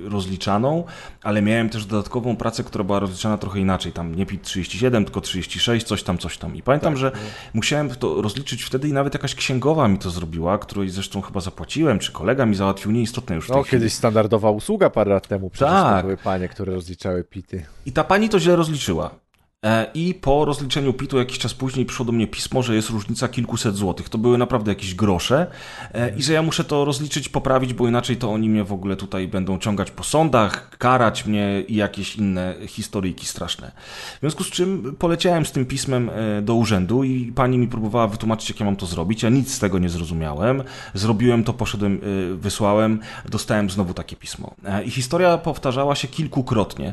rozliczaną, ale miałem też dodatkową pracę, która była rozliczana trochę inaczej. Tam nie PIT 37, tylko 36, coś tam, coś tam. I pamiętam, tak, że no. musiałem to rozliczyć wtedy i nawet jakaś księgowa mi to zrobiła, której zresztą chyba zapłaciłem, czy kolega mi załatwił, nieistotne już. No, kiedyś standardowa usługa parę lat temu. Przecież tak. były panie, które rozliczały pity. I ta pani to źle rozliczyła. E, I po rozliczeniu PIT-u jakiś czas później przyszło do mnie pismo, że jest różnica kilkuset złotych. To były naprawdę jakieś grosze e, i że ja muszę to rozliczyć, poprawić, bo inaczej to oni mnie w ogóle tutaj będą ciągać po sądach, karać mnie i jakieś inne historyjki straszne. W związku z czym poleciałem z tym pismem e, do urzędu i pani mi próbowała wytłumaczyć, jak ja mam to zrobić. Ja nic z tego nie zrozumiałem. Zrobiłem to, poszedłem, wysłałem, dostałem znowu takie pismo. I historia powtarzała się kilkukrotnie.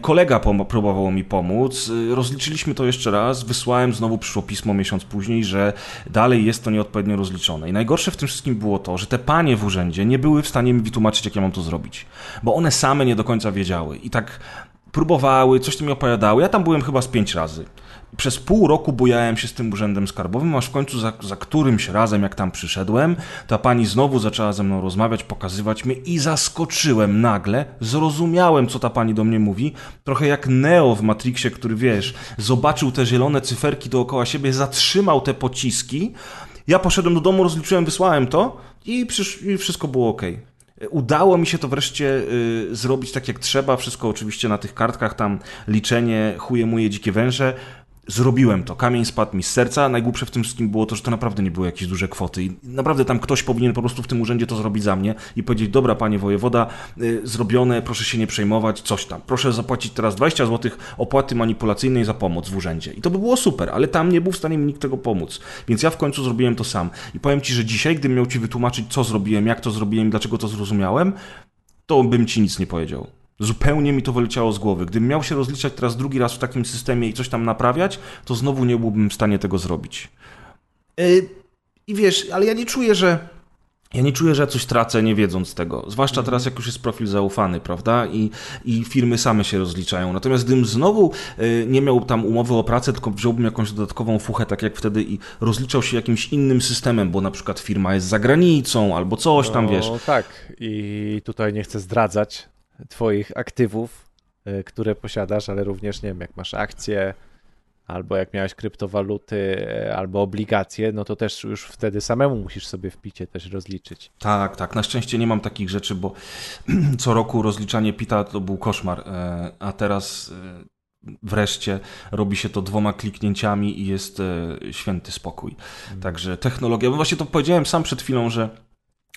Kolega próbował mi pomóc, rozliczyliśmy to jeszcze raz, wysłałem, znowu przyszło pismo miesiąc później, że dalej jest to nieodpowiednio rozliczone. I najgorsze w tym wszystkim było to, że te panie w urzędzie nie były w stanie mi wytłumaczyć, jak ja mam to zrobić. Bo one same nie do końca wiedziały. I tak próbowały, coś mi opowiadały. Ja tam byłem chyba z pięć razy przez pół roku bujałem się z tym urzędem skarbowym, aż w końcu za, za którymś razem, jak tam przyszedłem, ta pani znowu zaczęła ze mną rozmawiać, pokazywać mnie i zaskoczyłem nagle, zrozumiałem, co ta pani do mnie mówi. Trochę jak Neo w Matrixie, który wiesz, zobaczył te zielone cyferki dookoła siebie, zatrzymał te pociski. Ja poszedłem do domu, rozliczyłem, wysłałem to i, przysz- i wszystko było ok. Udało mi się to wreszcie y, zrobić tak jak trzeba, wszystko oczywiście na tych kartkach, tam liczenie, chuje muje dzikie węże, zrobiłem to. Kamień spadł mi z serca. Najgłupsze w tym wszystkim było to, że to naprawdę nie były jakieś duże kwoty. I naprawdę tam ktoś powinien po prostu w tym urzędzie to zrobić za mnie i powiedzieć, dobra panie wojewoda, y, zrobione, proszę się nie przejmować, coś tam. Proszę zapłacić teraz 20 zł opłaty manipulacyjnej za pomoc w urzędzie. I to by było super, ale tam nie był w stanie mi nikt tego pomóc. Więc ja w końcu zrobiłem to sam. I powiem ci, że dzisiaj, gdybym miał ci wytłumaczyć, co zrobiłem, jak to zrobiłem dlaczego to zrozumiałem, to bym ci nic nie powiedział. Zupełnie mi to wyleciało z głowy. Gdybym miał się rozliczać teraz drugi raz w takim systemie i coś tam naprawiać, to znowu nie byłbym w stanie tego zrobić. Yy, I wiesz, ale ja nie czuję, że. Ja nie czuję, że ja coś tracę, nie wiedząc tego. Zwłaszcza teraz, jak już jest profil zaufany, prawda? I, i firmy same się rozliczają. Natomiast gdybym znowu y, nie miał tam umowy o pracę, tylko wziąłbym jakąś dodatkową fuchę, tak jak wtedy, i rozliczał się jakimś innym systemem, bo na przykład firma jest za granicą albo coś tam, no, wiesz. tak. I tutaj nie chcę zdradzać Twoich aktywów, e, które posiadasz, ale również, nie wiem, jak masz akcje, albo jak miałeś kryptowaluty, e, albo obligacje, no to też już wtedy samemu musisz sobie w picie też rozliczyć. Tak, tak. Na szczęście nie mam takich rzeczy, bo *clears throat* co roku rozliczanie pita to był koszmar, e, a teraz wreszcie robi się to dwoma kliknięciami i jest święty spokój. Mhm. Także technologia, bo właśnie to powiedziałem sam przed chwilą, że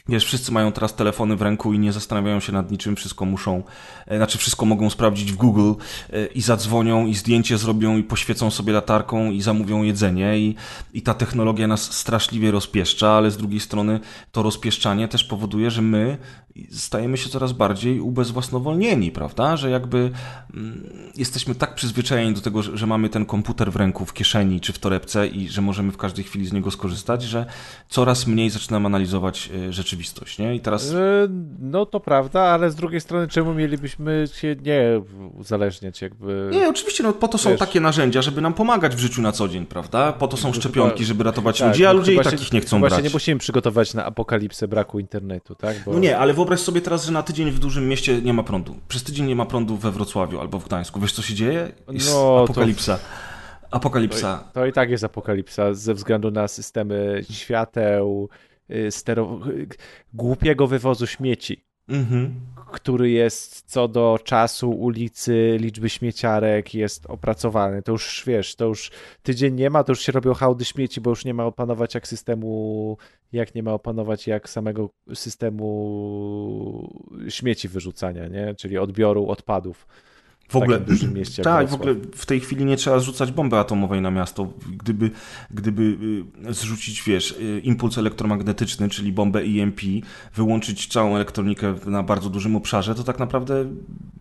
Wiesz, wszyscy mają teraz telefony w ręku i nie zastanawiają się nad niczym, wszystko muszą, e, znaczy wszystko mogą sprawdzić w Google e, i zadzwonią i zdjęcie zrobią i poświecą sobie latarką i zamówią jedzenie i, i ta technologia nas straszliwie rozpieszcza, ale z drugiej strony to rozpieszczanie też powoduje, że my stajemy się coraz bardziej ubezwłasnowolnieni, prawda? Że jakby mm, jesteśmy tak przyzwyczajeni do tego, że, mamy ten komputer w ręku, w kieszeni czy w torebce i że możemy w każdej chwili z niego skorzystać, że coraz mniej zaczynamy analizować e, rzeczywistość, nie? I teraz... E, no to prawda, ale z drugiej strony czemu mielibyśmy się nie uzależniać jakby... Nie, oczywiście, no po to są Wiesz... takie narzędzia, żeby nam pomagać w życiu na co dzień, prawda? Po to są szczepionki, żeby ratować tak, ludzi, a ludzie i takich nie chcą brać. Właśnie nie musimy przygotować na apokalipsę braku internetu, tak? Bo... No nie, ale w wyobraź sobie teraz, że na tydzień w dużym mieście nie ma prądu. Przez tydzień nie ma prądu we Wrocławiu albo w Gdańsku. Wiesz, co się dzieje? Jest no, apokalipsa. To... Apokalipsa. To, to, i tak jest apokalipsa ze względu na systemy świateł, y, stero... głupiego wywozu śmieci. Mhm. Który jest co do czasu, ulicy, liczby śmieciarek jest opracowany. To już wiesz, to już tydzień nie ma, to już się robią hałdy śmieci, bo już nie ma opanować jak systemu, jak nie ma opanować jak samego systemu śmieci wyrzucania, nie? czyli odbioru odpadów w ogóle, w dużym mieście. Tak, w ogóle w tej chwili nie trzeba zrzucać bomby atomowej na miasto. Gdyby, gdyby y, zrzucić, wiesz, y, impuls elektromagnetyczny, czyli bombę EMP, wyłączyć całą elektronikę na bardzo dużym obszarze, to tak naprawdę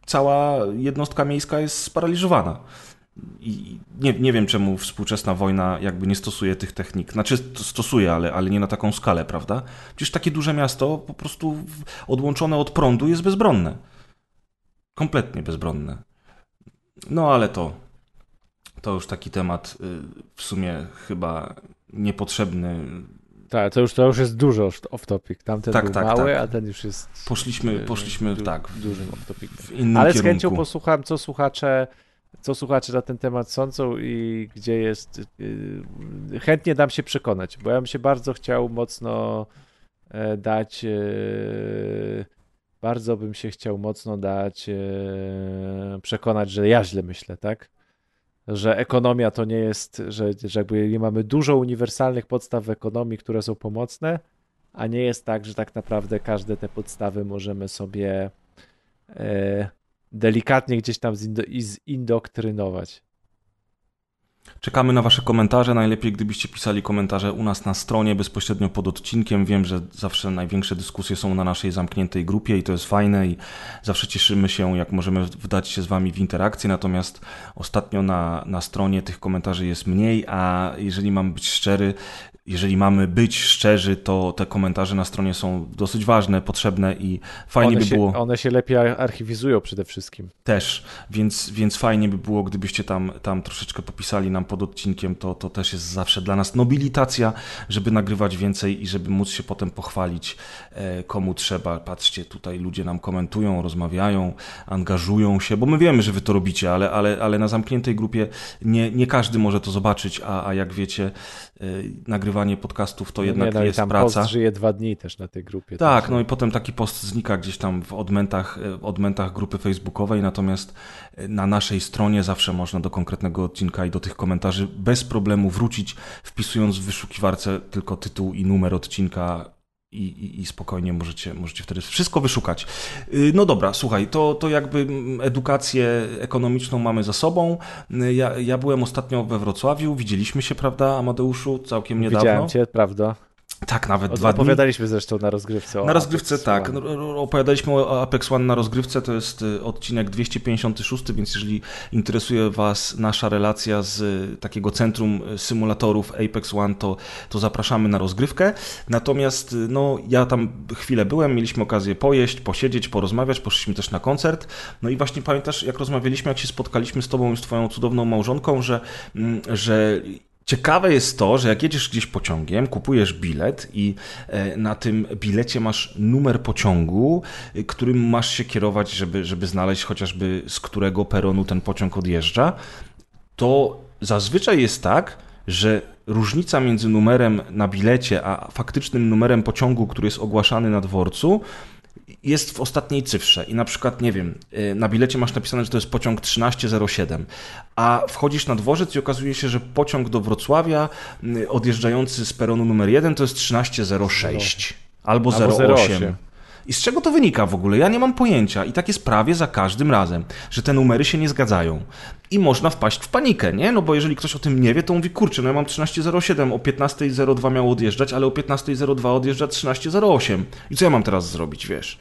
cała jednostka miejska jest sparaliżowana. I nie, nie wiem, czemu współczesna wojna jakby nie stosuje tych technik. Znaczy stosuje, ale, ale nie na taką skalę, prawda? Przecież takie duże miasto po prostu odłączone od prądu jest bezbronne. Kompletnie bezbronne. No ale to, to już taki temat y, w sumie chyba niepotrzebny. Tak, to już, to już jest dużo off-topic. Tamten tak, był tak, mały, tak. a ten już jest... Poszliśmy, poszliśmy du, tak. Dużym off-topic. W Ale z chęcią posłucham, co słuchacze co słuchacze na ten temat sądzą i gdzie jest. Y, chętnie dam się przekonać, bo ja bym się bardzo chciał mocno e, dać e, bardzo bym się chciał mocno dać e, przekonać, że ja źle myślę, tak? Że ekonomia to nie jest, że, że jakby nie mamy dużo uniwersalnych podstaw w ekonomii, które są pomocne, a nie jest tak, że tak naprawdę każde te podstawy możemy sobie e, delikatnie gdzieś tam zindo, zindoktrynować. Czekamy na Wasze komentarze. Najlepiej, gdybyście pisali komentarze u nas na stronie, bezpośrednio pod odcinkiem. Wiem, że zawsze największe dyskusje są na naszej zamkniętej grupie i to jest fajne i zawsze cieszymy się, jak możemy wdać się z Wami w interakcję. Natomiast ostatnio na, na stronie tych komentarzy jest mniej, a jeżeli mam być szczery, jeżeli mamy być szczerzy, to te komentarze na stronie są dosyć ważne, potrzebne i fajnie one by się, było. One się lepiej archiwizują przede wszystkim. Też, więc, więc fajnie by było, gdybyście tam, tam troszeczkę popisali nam pod odcinkiem. To, to też jest zawsze dla nas nobilitacja, żeby nagrywać więcej i żeby móc się potem pochwalić e, komu trzeba. Patrzcie, tutaj ludzie nam komentują, rozmawiają, angażują się, bo my wiemy, że wy to robicie, ale, ale, ale na zamkniętej grupie nie, nie każdy może to zobaczyć, a, a jak wiecie, e, nagrywać nagrywanie podcastów to no jednak nie, no jest tam praca. Post żyje dwa dni też na tej grupie. Tak, no i potem taki post znika gdzieś tam w odmętach, e, odmętach grupy facebookowej, natomiast e, na naszej stronie zawsze można do konkretnego odcinka i do tych komentarzy bez problemu wrócić, wpisując w wyszukiwarce tylko tytuł i numer odcinka i, i, i, spokojnie możecie, możecie wtedy wszystko wyszukać. Y, no dobra, słuchaj, to, to jakby edukację ekonomiczną mamy za sobą. Y, ja, ja byłem ostatnio we Wrocławiu, widzieliśmy się, prawda, Amadeuszu, całkiem niedawno. Widziałem cię, prawda. Tak, nawet dwa dni. Opowiadaliśmy zresztą na rozgrywce. na rozgrywce, Apex tak. One. Opowiadaliśmy o Apex One na rozgrywce, to jest y, odcinek 256, więc jeżeli interesuje Was nasza relacja z y, takiego centrum y, symulatorów Apex One, to, to zapraszamy na rozgrywkę. Natomiast no, ja tam chwilę byłem, mieliśmy okazję pojeść, posiedzieć, porozmawiać, poszliśmy też na koncert. No i właśnie pamiętasz, jak rozmawialiśmy, jak się spotkaliśmy z Tobą i z Twoją cudowną małżonką, że, mm, że Ciekawe jest to, że jak jedziesz gdzieś pociągiem, kupujesz bilet i e, na tym bilecie masz numer pociągu, e, którym masz się kierować, żeby, żeby znaleźć chociażby z którego peronu ten pociąg odjeżdża, to zazwyczaj jest tak, że różnica między numerem na bilecie a faktycznym numerem pociągu, który jest ogłaszany na dworcu, jest w ostatniej cyfrze i na przykład, nie wiem, y, na bilecie masz napisane, że to jest pociąg 1307, a wchodzisz na dworzec i okazuje się, że pociąg do Wrocławia y, odjeżdżający z peronu numer 1 to jest 1306 albo, albo 08. 08. I z czego to wynika w ogóle? Ja nie mam pojęcia. I tak jest prawie za każdym razem, że te numery się nie zgadzają. I można wpaść w panikę, nie? No bo jeżeli ktoś o tym nie wie, to mówi, kurczę, no ja mam 13.07, o 15.02 miało odjeżdżać, ale o 15.02 odjeżdża 13.08. I co ja mam teraz zrobić, wiesz?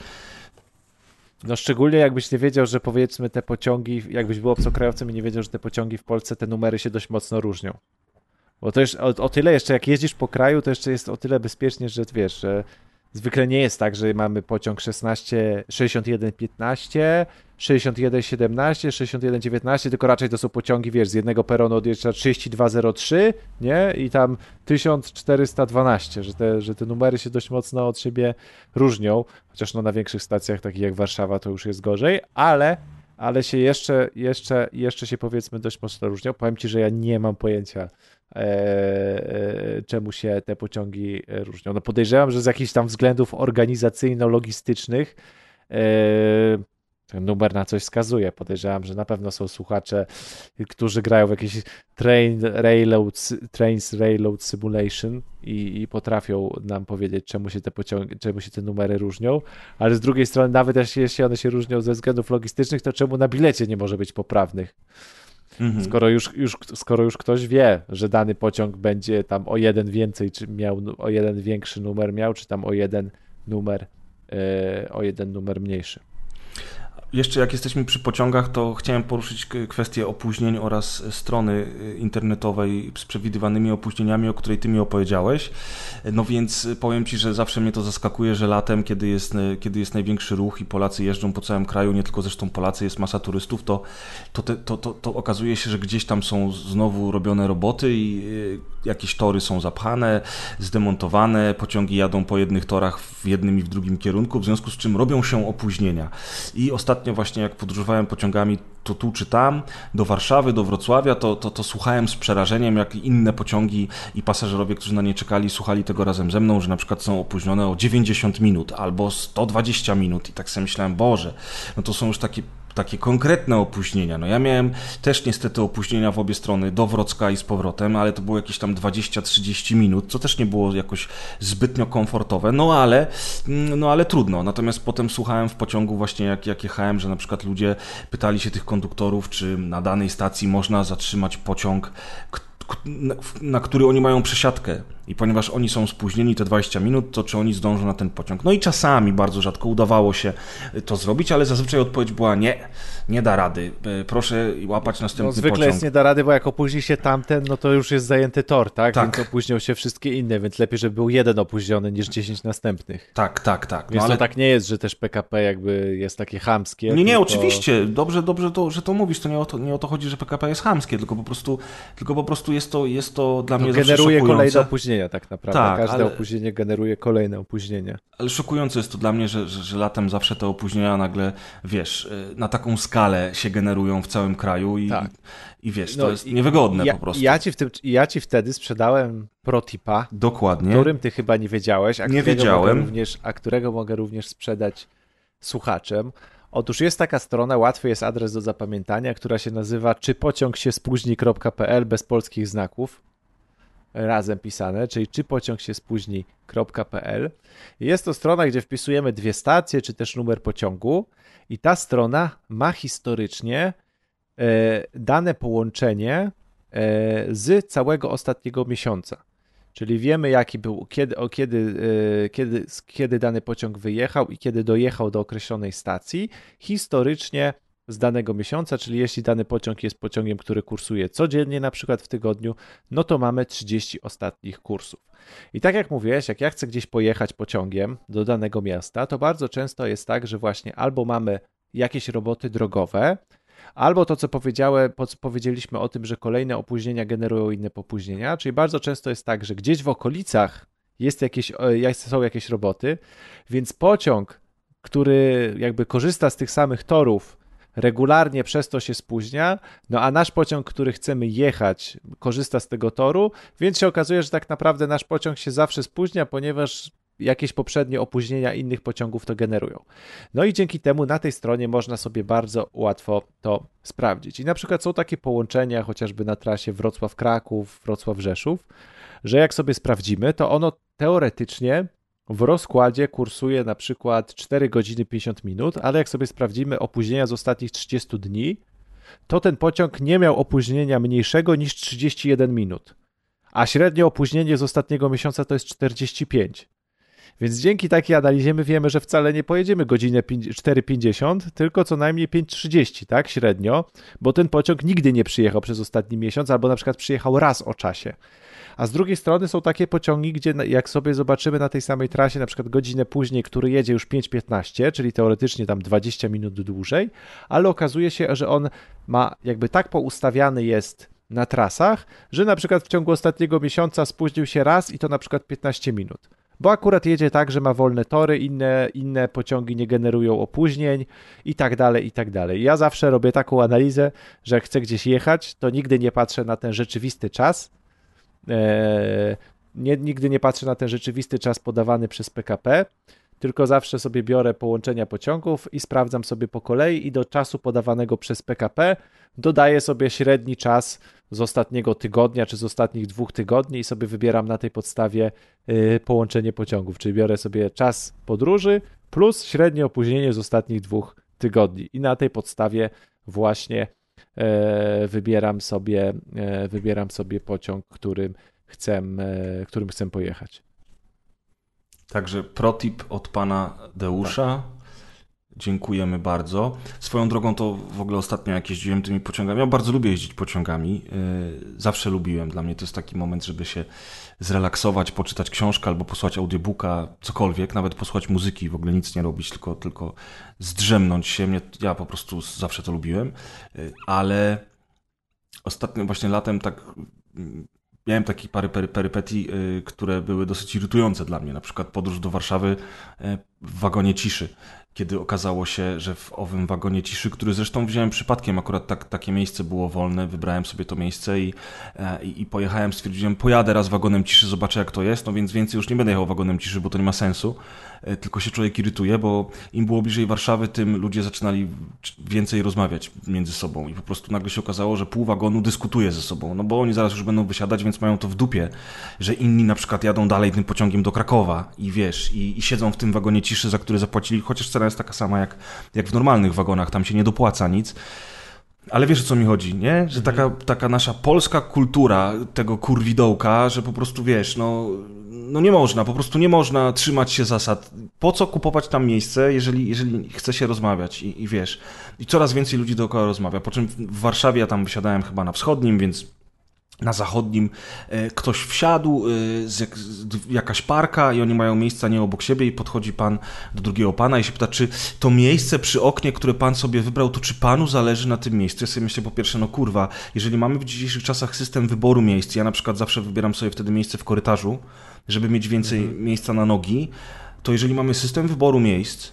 No szczególnie jakbyś nie wiedział, że powiedzmy te pociągi, jakbyś był obcokrajowcem i nie wiedział, że te pociągi w Polsce, te numery się dość mocno różnią. Bo to już o, o, tyle jeszcze, jak jeździsz po kraju, to jeszcze jest o tyle bezpiecznie, że wiesz, że Zwykle nie jest tak, że mamy pociąg 16, 61, 15, 61, 17, 61, 19, tylko raczej to są pociągi, wiesz, z jednego peronu odjeżdża 3203, nie? I tam 1412, że te, że te numery się dość mocno od siebie różnią, chociaż no na większych stacjach, takich jak Warszawa, to już jest gorzej, ale ale się jeszcze, jeszcze, jeszcze się powiedzmy dość mocno różnią. Powiem Ci, że ja nie mam pojęcia, czemu się te pociągi różnią. No podejrzewam, że z jakichś tam względów organizacyjno-logistycznych ten numer na coś wskazuje. Podejrzewam, że na pewno są słuchacze, którzy grają w jakiś train, railroad, Trains Railroad Simulation i, i, potrafią nam powiedzieć, czemu się, te pociągi, czemu się te numery różnią, ale z drugiej strony, nawet jeśli one się różnią ze względów logistycznych, to czemu na bilecie nie może być poprawnych? Mhm. Skoro, już, już, skoro już ktoś wie, że dany pociąg będzie tam o jeden więcej, czy miał o jeden większy numer miał, czy tam o jeden numer, yy, o jeden numer mniejszy. Jeszcze jak jesteśmy przy pociągach, to chciałem poruszyć kwestię opóźnień oraz strony y, internetowej z przewidywanymi opóźnieniami, o której ty mi opowiedziałeś. No więc powiem ci, że zawsze mnie to zaskakuje, że latem, kiedy jest, kiedy jest największy ruch i Polacy jeżdżą po całym kraju, nie tylko zresztą Polacy, jest masa turystów, to, to, te, to, to, to okazuje się, że gdzieś tam są znowu robione roboty i jakieś tory są zapchane, zdemontowane, pociągi jadą po jednych torach w jednym i w drugim kierunku, w związku z czym robią się opóźnienia. I ostatnio właśnie jak podróżowałem pociągami to tu czy tam, do Warszawy, do Wrocławia, to, to, to słuchałem z przerażeniem, jak inne pociągi i pasażerowie, którzy na nie czekali, słuchali tego razem ze mną, że na przykład są opóźnione o 90 minut albo 120 minut i tak sobie myślałem, Boże, no to są już takie takie konkretne opóźnienia. No ja miałem też niestety opóźnienia w obie strony, do Wrocka i z powrotem, ale to było jakieś tam 20-30 minut, co też nie było jakoś zbytnio komfortowe, no ale, mm, no ale trudno. Natomiast potem słuchałem w pociągu właśnie jak, jak jechałem, że na przykład ludzie pytali się tych konduktorów, czy na danej stacji można zatrzymać pociąg, na, na który oni mają przesiadkę i ponieważ oni są spóźnieni te 20 minut, to czy oni zdążą na ten pociąg? No i czasami bardzo rzadko udawało się to zrobić, ale zazwyczaj odpowiedź była nie, nie da rady. E, proszę łapać następny no, zwykle pociąg. jest nie da rady, bo jak opóźni się tamten, no to już jest zajęty tor, tak? tak. Więc opóźnią się wszystkie inne, więc lepiej, żeby był jeden opóźniony niż 10 następnych. Tak, tak, tak. No, więc ale... to tak nie jest, że też PKP jakby jest takie chamskie. Nie, nie, tylko... oczywiście. Dobrze, dobrze to, że to mówisz. To nie o to, nie o to chodzi, że PKP jest chamskie, tylko po prostu, tylko po prostu jest to, jest to dla mnie generuje kolejne opóźnienia tak naprawdę. Tak, Każde ale... opóźnienie generuje kolejne opóźnienie. Ale szokujące jest to dla mnie, że, że, że latem zawsze te opóźnienia nagle, wiesz, y, na taką skalę się generują w całym kraju i, tak. i wiesz, no, to jest niewygodne ja, po prostu. Ja ci, w tym, ja ci wtedy sprzedałem protipa, Dokładnie. którym ty chyba nie wiedziałeś, a, nie wiedziałem. Również, a którego mogę również sprzedać słuchaczem. Otóż jest taka strona, łatwy jest adres do zapamiętania, która się nazywa czypociąg się spóźni.pl bez polskich znaków razem pisane, czyli czy pociąg się spóźni.pl. Jest to strona, gdzie wpisujemy dwie stacje, czy też numer pociągu i ta strona ma historycznie e, dane połączenie e, z całego ostatniego miesiąca. Czyli wiemy, jaki był, kiedy, o, kiedy, e, kiedy, kiedy dany pociąg wyjechał i kiedy dojechał do określonej stacji. Historycznie z danego miesiąca, czyli jeśli dany pociąg jest pociągiem, który kursuje codziennie, na przykład w tygodniu, no to mamy 30 ostatnich kursów. I tak jak mówiłeś, jak ja chcę gdzieś pojechać pociągiem do danego miasta, to bardzo często jest tak, że właśnie albo mamy jakieś roboty drogowe, albo to, co powiedziałem, powiedzieliśmy o tym, że kolejne opóźnienia generują inne popóźnienia, czyli bardzo często jest tak, że gdzieś w okolicach jest jakieś, są jakieś roboty, więc pociąg, który jakby korzysta z tych samych torów, regularnie przez to się spóźnia, no a nasz pociąg, który chcemy jechać, korzysta z tego toru, więc się okazuje, że tak naprawdę nasz pociąg się zawsze spóźnia, ponieważ jakieś poprzednie opóźnienia innych pociągów to generują. No i dzięki temu na tej stronie można sobie bardzo łatwo to sprawdzić. I na przykład są takie połączenia, chociażby na trasie Wrocław-Kraków, Wrocław-Rzeszów, że jak sobie sprawdzimy, to ono teoretycznie w rozkładzie kursuje na przykład 4 godziny 50 minut, ale jak sobie sprawdzimy opóźnienia z ostatnich 30 dni, to ten pociąg nie miał opóźnienia mniejszego niż 31 minut, a średnie opóźnienie z ostatniego miesiąca to jest 45. Więc dzięki takiej analizie my wiemy, że wcale nie pojedziemy godzinę 4,50, tylko co najmniej 5,30, tak, średnio, bo ten pociąg nigdy nie przyjechał przez ostatni miesiąc, albo na przykład przyjechał raz o czasie. A z drugiej strony są takie pociągi, gdzie jak sobie zobaczymy na tej samej trasie, na przykład godzinę później, który jedzie już 5.15, czyli teoretycznie tam 20 minut dłużej, ale okazuje się, że on ma jakby tak poustawiany jest na trasach, że na przykład w ciągu ostatniego miesiąca spóźnił się raz i to na przykład 15 minut bo akurat jedzie tak, że ma wolne tory, inne, inne pociągi nie generują opóźnień i tak dalej, i tak dalej. Ja zawsze robię taką analizę, że jak chcę gdzieś jechać, to nigdy nie patrzę na ten rzeczywisty czas, e, nie, nigdy nie patrzę na ten rzeczywisty czas podawany przez PKP, tylko zawsze sobie biorę połączenia pociągów i sprawdzam sobie po kolei i do czasu podawanego przez PKP dodaję sobie średni czas z ostatniego tygodnia czy z ostatnich dwóch tygodni i sobie wybieram na tej podstawie y, połączenie pociągów, czyli biorę sobie czas podróży plus średnie opóźnienie z ostatnich dwóch tygodni i na tej podstawie właśnie e, wybieram sobie, e, wybieram sobie pociąg, którym chcę, e, którym chcę pojechać. Także protip od pana Deusza. Tak. Dziękujemy bardzo. Swoją drogą to w ogóle ostatnio jak jeździłem tymi pociągami, ja bardzo lubię jeździć pociągami, yy, zawsze lubiłem. Dla mnie to jest taki moment, żeby się zrelaksować, poczytać książkę albo posłuchać audiobooka, cokolwiek, nawet posłuchać muzyki, w ogóle nic nie robić, tylko, tylko zdrzemnąć się. Mnie, ja po prostu zawsze to lubiłem, yy, ale ostatnio właśnie latem tak miałem takie parę pery, perypetii, yy, które były dosyć irytujące dla mnie. Na przykład podróż do Warszawy yy, w wagonie ciszy kiedy okazało się, że w owym wagonie ciszy, który zresztą wziąłem przypadkiem, akurat tak, takie miejsce było wolne, wybrałem sobie to miejsce i, e, i, i, pojechałem, stwierdziłem, pojadę raz wagonem ciszy, zobaczę jak to jest, no więc więcej już nie będę jechał wagonem ciszy, bo to nie ma sensu. E, tylko się człowiek irytuje, bo im było bliżej Warszawy, tym ludzie zaczynali więcej rozmawiać między sobą. I po prostu nagle się okazało, że pół wagonu dyskutuje ze sobą, no bo oni zaraz już będą wysiadać, więc mają to w dupie, że inni na przykład jadą dalej tym pociągiem do Krakowa i wiesz, i, i siedzą w tym wagonie ciszy, za który zapłacili, chociaż cena jest taka sama jak, jak w normalnych wagonach, tam się nie dopłaca nic. Ale wiesz o co mi chodzi, nie? Że taka, taka nasza polska kultura tego kurwidołka, że po prostu wiesz, no no nie można, po prostu nie można trzymać się zasad. Po co kupować tam miejsce, jeżeli, jeżeli chce się rozmawiać i, i wiesz, i coraz więcej ludzi dookoła rozmawia. Po czym w Warszawie ja tam wysiadałem chyba na wschodnim, więc na zachodnim e, ktoś wsiadł, e, z jak, jakaś parka i oni mają miejsca nie obok siebie i podchodzi pan do drugiego pana i się pyta, czy to miejsce przy oknie, które pan sobie wybrał, to czy panu zależy na tym miejscu? Ja sobie myślę po pierwsze, no kurwa, jeżeli mamy w dzisiejszych czasach system wyboru miejsc, ja na przykład zawsze wybieram sobie wtedy miejsce w korytarzu, żeby mieć więcej mhm. miejsca na nogi, to jeżeli mamy system wyboru miejsc,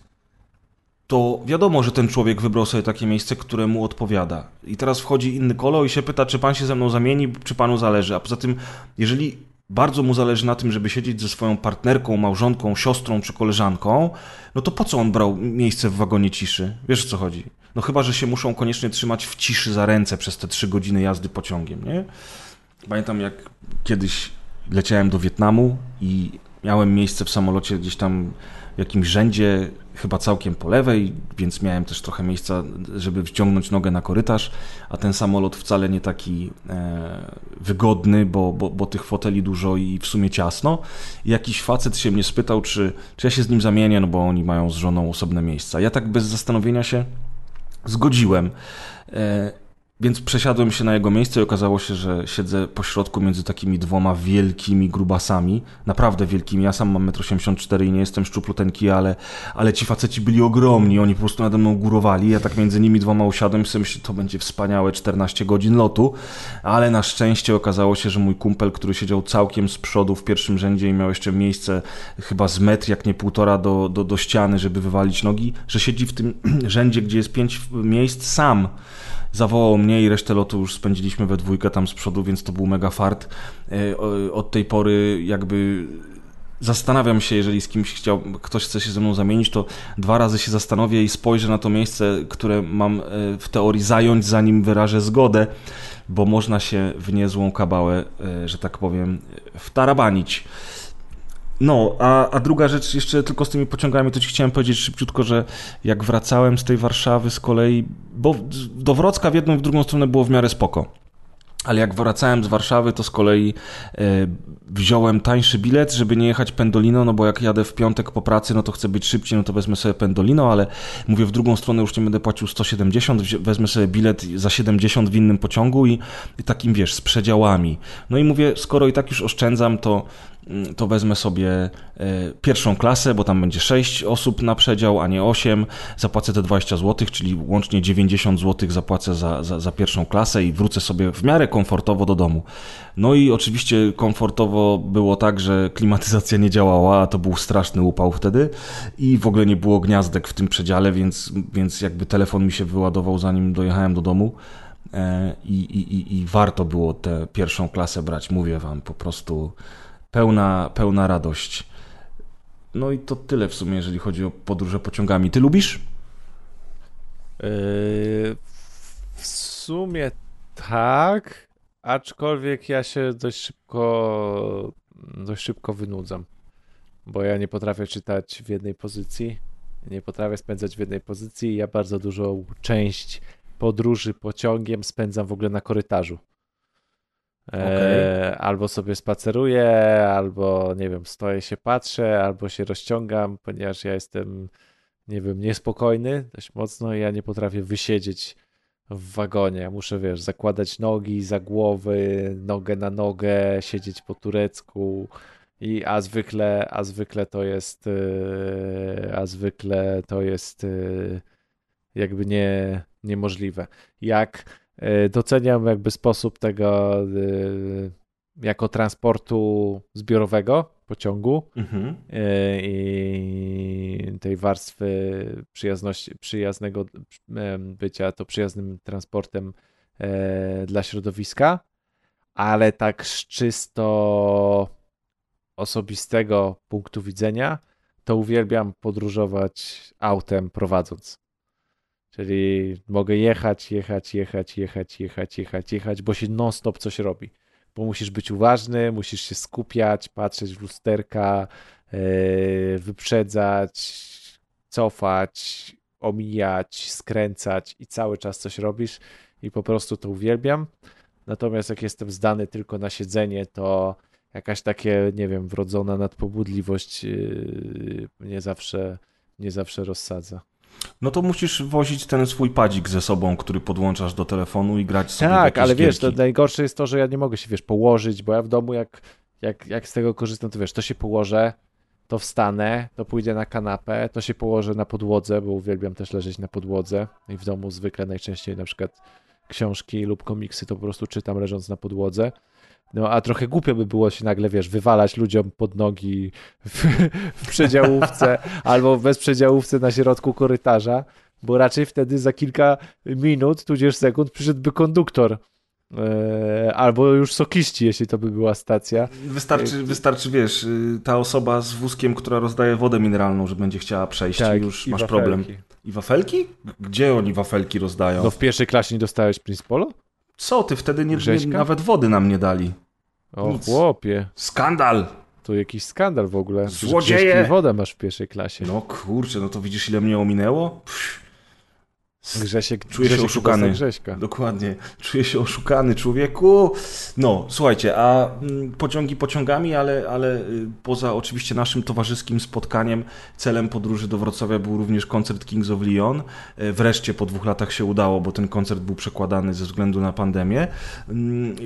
to wiadomo, że ten człowiek wybrał sobie takie miejsce, które mu odpowiada. I teraz wchodzi inny kolo i się pyta, czy pan się ze mną zamieni, czy panu zależy. A poza tym, jeżeli bardzo mu zależy na tym, żeby siedzieć ze swoją partnerką, małżonką, siostrą czy koleżanką, no to po co on brał miejsce w wagonie ciszy? Wiesz o co chodzi? No chyba, że się muszą koniecznie trzymać w ciszy za ręce przez te trzy godziny jazdy pociągiem, nie? Pamiętam jak kiedyś leciałem do Wietnamu i miałem miejsce w samolocie gdzieś tam w jakimś rzędzie, chyba całkiem po lewej, więc miałem też trochę miejsca, żeby wciągnąć nogę na korytarz, a ten samolot wcale nie taki e, wygodny, bo, bo, bo tych foteli dużo i w sumie ciasno. Jakiś facet się mnie spytał, czy, czy ja się z nim zamienię, no bo oni mają z żoną osobne miejsca. Ja tak bez zastanowienia się zgodziłem. E, więc przesiadłem się na jego miejsce i okazało się, że siedzę po środku między takimi dwoma wielkimi grubasami, naprawdę wielkimi. Ja sam mam 1,84 m i nie jestem szczupluteńki, ale, ale ci faceci byli ogromni, oni po prostu nade mną górowali. Ja tak między nimi dwoma usiadłem i sobie myślę, to będzie wspaniałe 14 godzin lotu, ale na szczęście okazało się, że mój kumpel, który siedział całkiem z przodu w pierwszym rzędzie i miał jeszcze miejsce chyba z metr, jak nie półtora do, do, do ściany, żeby wywalić nogi, że siedzi w tym *clears throat* rzędzie, gdzie jest pięć miejsc sam zawołał mnie i resztę lotu już spędziliśmy we dwójkę tam z przodu, więc to był mega fart. E, od tej pory jakby zastanawiam się, jeżeli z kimś chciał, ktoś chce się ze mną zamienić, to dwa razy się zastanowię i spojrzę na to miejsce, które mam e, w teorii zająć, zanim wyrażę zgodę, bo można się w niezłą kabałę, e, że tak powiem, wtarabanić. No, a, a druga rzecz jeszcze tylko z tymi pociągami, to ci chciałem powiedzieć szybciutko, że jak wracałem z tej Warszawy z kolei, bo do Wrocka w jedną i w drugą stronę było w miarę spoko. Ale jak wracałem z Warszawy, to z kolei e, wziąłem tańszy bilet, żeby nie jechać Pendolino, no bo jak jadę w piątek po pracy, no to chcę być szybciej, no to wezmę sobie Pendolino, ale mówię w drugą stronę już nie będę płacił 170, wezmę sobie bilet za 70 w innym pociągu i, i takim, wiesz, z przedziałami. No i mówię, skoro i tak już oszczędzam, to to wezmę sobie e, pierwszą klasę, bo tam będzie 6 osób na przedział, a nie 8. Zapłacę te 20 zł, czyli łącznie 90 zł zapłacę za, za, za, pierwszą klasę i wrócę sobie w miarę komfortowo do domu. No i oczywiście komfortowo było tak, że klimatyzacja nie działała, a to był straszny upał wtedy i w ogóle nie było gniazdek w tym przedziale, więc, więc jakby telefon mi się wyładował zanim dojechałem do domu. E, I, i, i, I warto było tę pierwszą klasę brać, mówię wam, po prostu pełna, pełna radość. No i to tyle w sumie, jeżeli chodzi o podróże pociągami. Ty lubisz? Yy, w sumie tak, aczkolwiek ja się dość szybko, dość szybko wynudzam, bo ja nie potrafię czytać w jednej pozycji, nie potrafię spędzać w jednej pozycji. Ja bardzo dużą część podróży pociągiem spędzam w ogóle na korytarzu. Okay. albo sobie spaceruję, albo nie wiem, stoję się patrzę, albo się rozciągam, ponieważ ja jestem, nie wiem, niespokojny dość mocno i ja nie potrafię wysiedzieć w wagonie. Ja muszę, wiesz, zakładać nogi za głowy, nogę na nogę, siedzieć po turecku. I a zwykle, a zwykle to jest, e, a zwykle to jest e, jakby nie, niemożliwe. Jak E, doceniam jakby sposób tego e, jako transportu zbiorowego pociągu mhm. E, i tej warstwy przyjazności, przyjaznego bycia to przyjaznym transportem dla środowiska, ale tak z czysto osobistego punktu widzenia to uwielbiam podróżować autem prowadząc. Czyli mogę jechać, jechać, jechać, jechać, jechać, jechać, jechać, bo się non-stop coś robi. Bo musisz być uważny, musisz się skupiać, patrzeć w lusterka, yy, wyprzedzać, cofać, omijać, skręcać i cały czas coś robisz i po prostu to uwielbiam. Natomiast jak jestem zdany tylko na siedzenie, to jakaś takie, nie wiem, wrodzona nadpobudliwość yy, zawsze, nie zawsze rozsadza. No to musisz wozić ten swój padzik ze sobą, który podłączasz do telefonu i grać sobie Tak, ale wiesz, to najgorsze jest to, że ja nie mogę się, wiesz, położyć, bo ja w domu jak, jak, jak z tego korzystam, to wiesz, to się położę, to wstanę, to pójdę na kanapę, to się położę na podłodze, bo uwielbiam też leżeć na podłodze i w domu zwykle najczęściej na przykład książki lub komiksy to po prostu czytam leżąc na podłodze. No a trochę głupio by było się nagle, wiesz, wywalać ludziom pod nogi w, w przedziałówce *laughs* albo w bezprzedziałówce na środku korytarza, bo raczej wtedy za kilka minut, tudzież sekund przyszedłby konduktor e, albo już sokiści, jeśli to by była stacja. Wystarczy, wystarczy, wiesz, y, ta osoba z wózkiem, która rozdaje wodę mineralną, że będzie chciała przejść tak, i już i masz wafelki. problem. I wafelki? Gdzie oni wafelki rozdają? No w pierwszej klasie nie dostałeś Prince Polo? Co ty, wtedy nie, nie, nawet wody nam nie dali. O Nic. chłopie. Skandal! To jakiś skandal w ogóle. Złodzieje! wodę masz w pierwszej klasie. No kurczę, no to widzisz ile mnie ominęło? Pff. Grzesiek, Czuję Grzesiek się oszukany. Dokładnie. Czuję się oszukany, człowieku. No, słuchajcie, a mm, pociągi pociągami, ale, ale y, poza oczywiście naszym towarzyskim spotkaniem, celem podróży do Wrocławia był również koncert Kings of Leon. E, wreszcie po dwóch latach się udało, bo ten koncert był przekładany ze względu na pandemię. Mm,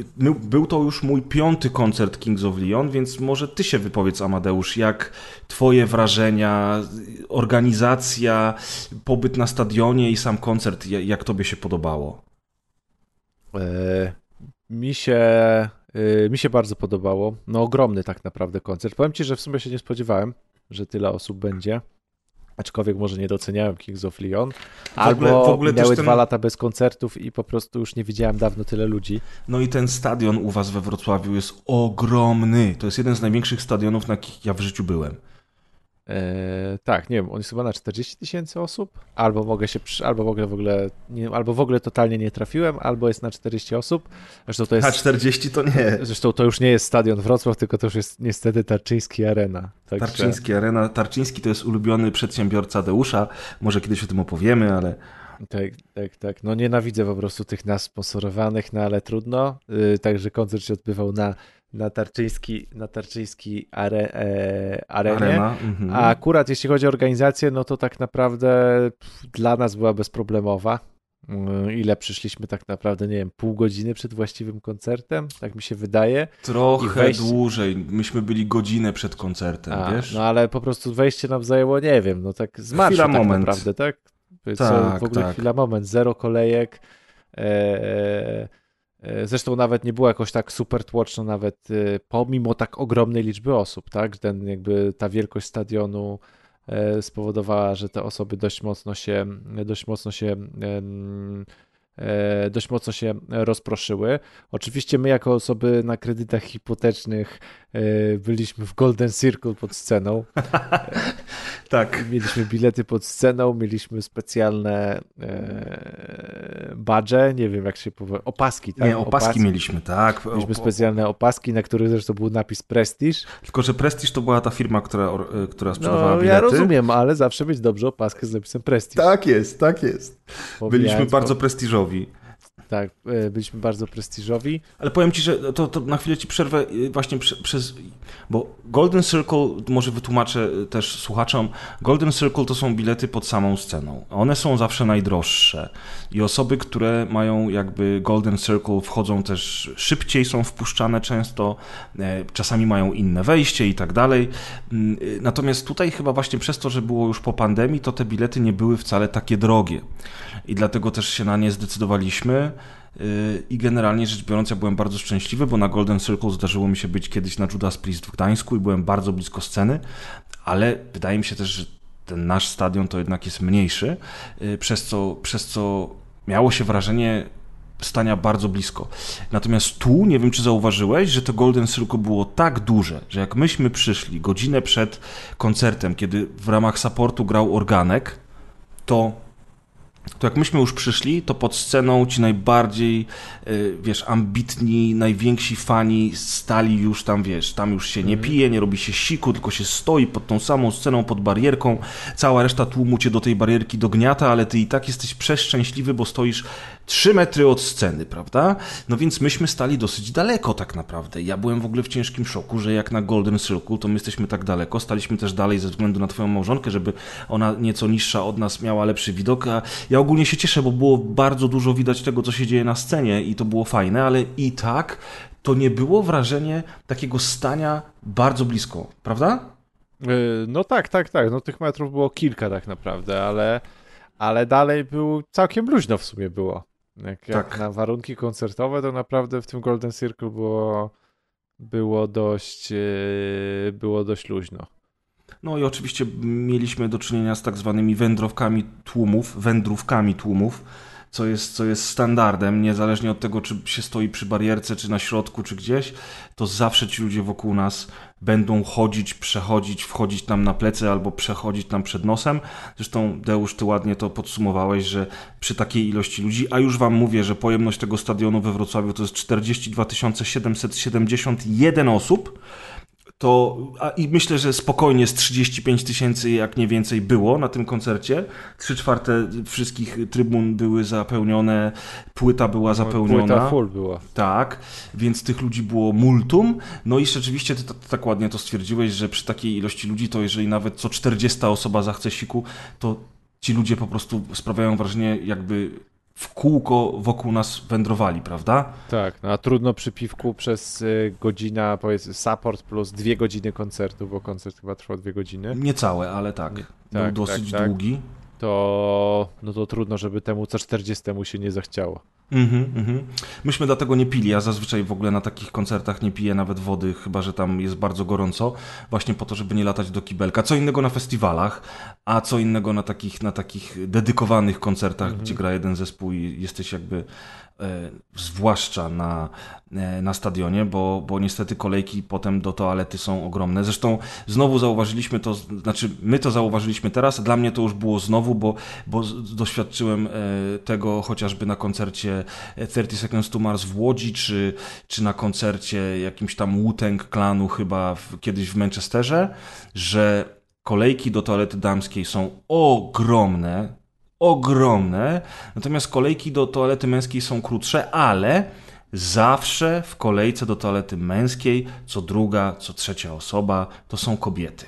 był to już mój piąty koncert Kings of Leon, więc może ty się wypowiedz, Amadeusz, jak twoje wrażenia, organizacja, pobyt na stadionie i sam koncert koncert, jak tobie się podobało? E, mi się, e, mi się bardzo podobało. No ogromny tak naprawdę koncert. Powiem ci, że w sumie się nie spodziewałem, że tyle osób będzie. Aczkolwiek może nie doceniałem Kings of Leon. Albo w ogóle, w ogóle miały ten... dwa lata bez koncertów i po prostu już nie widziałem dawno tyle ludzi. No i ten stadion u was we Wrocławiu jest ogromny. To jest jeden z największych stadionów, na jakich ja w życiu byłem. Eee, tak, nie wiem, on jest chyba na 40 tysięcy osób, albo mogę się, albo w ogóle, w ogóle nie, albo w ogóle totalnie nie trafiłem, albo jest na 40 osób. Zresztą to jest, a 40 to nie. Zresztą to już nie jest stadion Wrocław, tylko to już jest niestety Tarczyński Arena. Także... Tarczyński Arena, Tarczyński to jest ulubiony przedsiębiorca Deusza, może kiedyś o tym opowiemy, ale... Tak, tak, tak. No nienawidzę po prostu tych nas sponsorowanych, no ale trudno. Yy, także koncert się odbywał na na Tarczyński, na Tarczyński are, e, arenie. Arena, mhm. A akurat jeśli chodzi o organizację, no to tak naprawdę dla nas była bezproblemowa. Mm, ile przyszliśmy tak naprawdę, nie wiem, pół godziny przed właściwym koncertem, tak mi się wydaje. Trochę dłużej. Myśmy byli godzinę przed koncertem, A, wiesz? No ale po prostu wejście nam zajęło, nie wiem, no tak z marszu tak moment. naprawdę, tak? Tak, w ogóle tak. chwila moment, zero kolejek. E E, zresztą nawet nie było jakoś tak super tłoczno, nawet e, pomimo tak ogromnej liczby osób, tak? Ten jakby ta wielkość stadionu e, spowodowała, że te osoby dość mocno się, dość mocno się e, dość mocno się rozproszyły. Oczywiście my jako osoby na kredytach hipotecznych e, byliśmy w Golden Circle pod sceną. *laughs* tak. Mieliśmy bilety pod sceną, mieliśmy specjalne e, badże, nie wiem jak się powie, opaski, tak? Nie, opaski, opaski mieliśmy, tak. Mieliśmy specjalne opaski, na których zresztą był napis Prestige. Tylko, że Prestige to była ta firma, która, która sprzedawała no, bilety. Ja rozumiem, ale zawsze być dobrze opaskę z napisem Prestige. Tak jest, tak jest. Byliśmy bardzo prestiżowi. Tak, e, byliśmy bardzo prestiżowi. Ale powiem ci, że to, to na chwilę ci przerwę e, właśnie przez. Bo Golden Circle, może wytłumaczę e, też słuchaczom, Golden Circle to są bilety pod samą sceną. One są zawsze najdroższe. I osoby, które mają jakby Golden Circle, wchodzą też szybciej, są wpuszczane często, czasami mają inne wejście i tak dalej. Mm, natomiast tutaj chyba właśnie przez to, że było już po pandemii, to te bilety nie były wcale takie drogie. I dlatego też się na nie zdecydowaliśmy. I generalnie rzecz biorąc, ja byłem bardzo szczęśliwy, bo na Golden Circle zdarzyło mi się być kiedyś na Judas Priest w Gdańsku i byłem bardzo blisko sceny, ale wydaje mi się też, że ten nasz stadion to jednak jest mniejszy, y, przez co, przez co miało się wrażenie stania bardzo blisko. Natomiast tu, nie wiem czy zauważyłeś, że to Golden Circle było tak duże, że jak myśmy przyszli godzinę przed koncertem, kiedy w ramach supportu grał organek, to to jak myśmy już przyszli, to pod sceną ci najbardziej, y, wiesz, ambitni, najwięksi fani stali już tam, wiesz, tam już się nie mhm. pije, nie robi się siku, tylko się stoi pod tą samą sceną, pod barierką. Cała reszta tłumu cię do tej barierki dogniata, ale ty i tak jesteś przeszczęśliwy, bo stoisz trzy metry od sceny, prawda? No więc myśmy stali dosyć daleko tak naprawdę. Ja byłem w ogóle w ciężkim szoku, że jak na Golden Circle, to my jesteśmy tak daleko. Staliśmy też dalej ze względu na twoją małżonkę, żeby ona nieco niższa od nas miała lepszy widok, a ja ogólnie się cieszę, bo było bardzo dużo widać tego, co się dzieje na scenie i to było fajne, ale i tak to nie było wrażenie takiego stania bardzo blisko, prawda? E, no tak, tak, tak. No tych metrów było kilka tak naprawdę, ale, ale dalej był całkiem luźno w sumie było. Jak, tak. jak na warunki koncertowe, to naprawdę w tym Golden Circle było, było dość e, było dość luźno. No i oczywiście mieliśmy do czynienia z tak zwanymi wędrowkami tłumów, wędrówkami tłumów, co jest, co jest standardem, niezależnie od tego, czy się stoi przy barierce, czy na środku, czy gdzieś, to zawsze ci ludzie wokół nas będą chodzić, przechodzić, wchodzić nam na plecy albo przechodzić nam przed nosem. Zresztą, Deusz, ty ładnie to podsumowałeś, że przy takiej ilości ludzi, a już wam mówię, że pojemność tego stadionu we Wrocławiu to jest 42 771 osób, to a, i myślę, że spokojnie z 35 tysięcy, jak nie więcej, było na tym koncercie. Trzy czwarte wszystkich trybun były zapełnione, płyta była zapełniona. Płyta full była. Tak, więc tych ludzi było multum. No i rzeczywiście ty tak ładnie to stwierdziłeś, że przy takiej ilości ludzi, to jeżeli nawet co 40 osoba zachce siku, to ci ludzie po prostu sprawiają wrażenie, jakby w kółko wokół nas wędrowali, prawda? Tak, no a trudno przy piwku przez y, godzina, powiedzmy, support plus dwie godziny koncertu, bo koncert chyba trwał dwie godziny. Niecałe, ale tak. Nie, Był tak, dosyć tak, tak. długi. To, no to trudno, żeby temu co 40 się nie zachciało. Mhm, mhm. Myśmy dlatego nie pili. Ja zazwyczaj w ogóle na takich koncertach nie piję nawet wody, chyba że tam jest bardzo gorąco, właśnie po to, żeby nie latać do kibelka. Co innego na festiwalach, a co innego na takich, na takich dedykowanych koncertach, mhm. gdzie gra jeden zespół i jesteś jakby zwłaszcza na, e, na stadionie, bo, bo niestety kolejki potem do toalety są ogromne. Zresztą znowu zauważyliśmy to, znaczy my to zauważyliśmy teraz, dla mnie to już było znowu, bo, bo doświadczyłem e, tego chociażby na koncercie 30 Seconds to Mars w Łodzi, czy, czy na koncercie jakimś tam Wu-Tang klanu chyba w, kiedyś w Manchesterze, że kolejki do toalety damskiej są ogromne, ogromne, natomiast kolejki do toalety męskiej są krótsze, ale zawsze w kolejce do toalety męskiej co druga, co trzecia osoba to są kobiety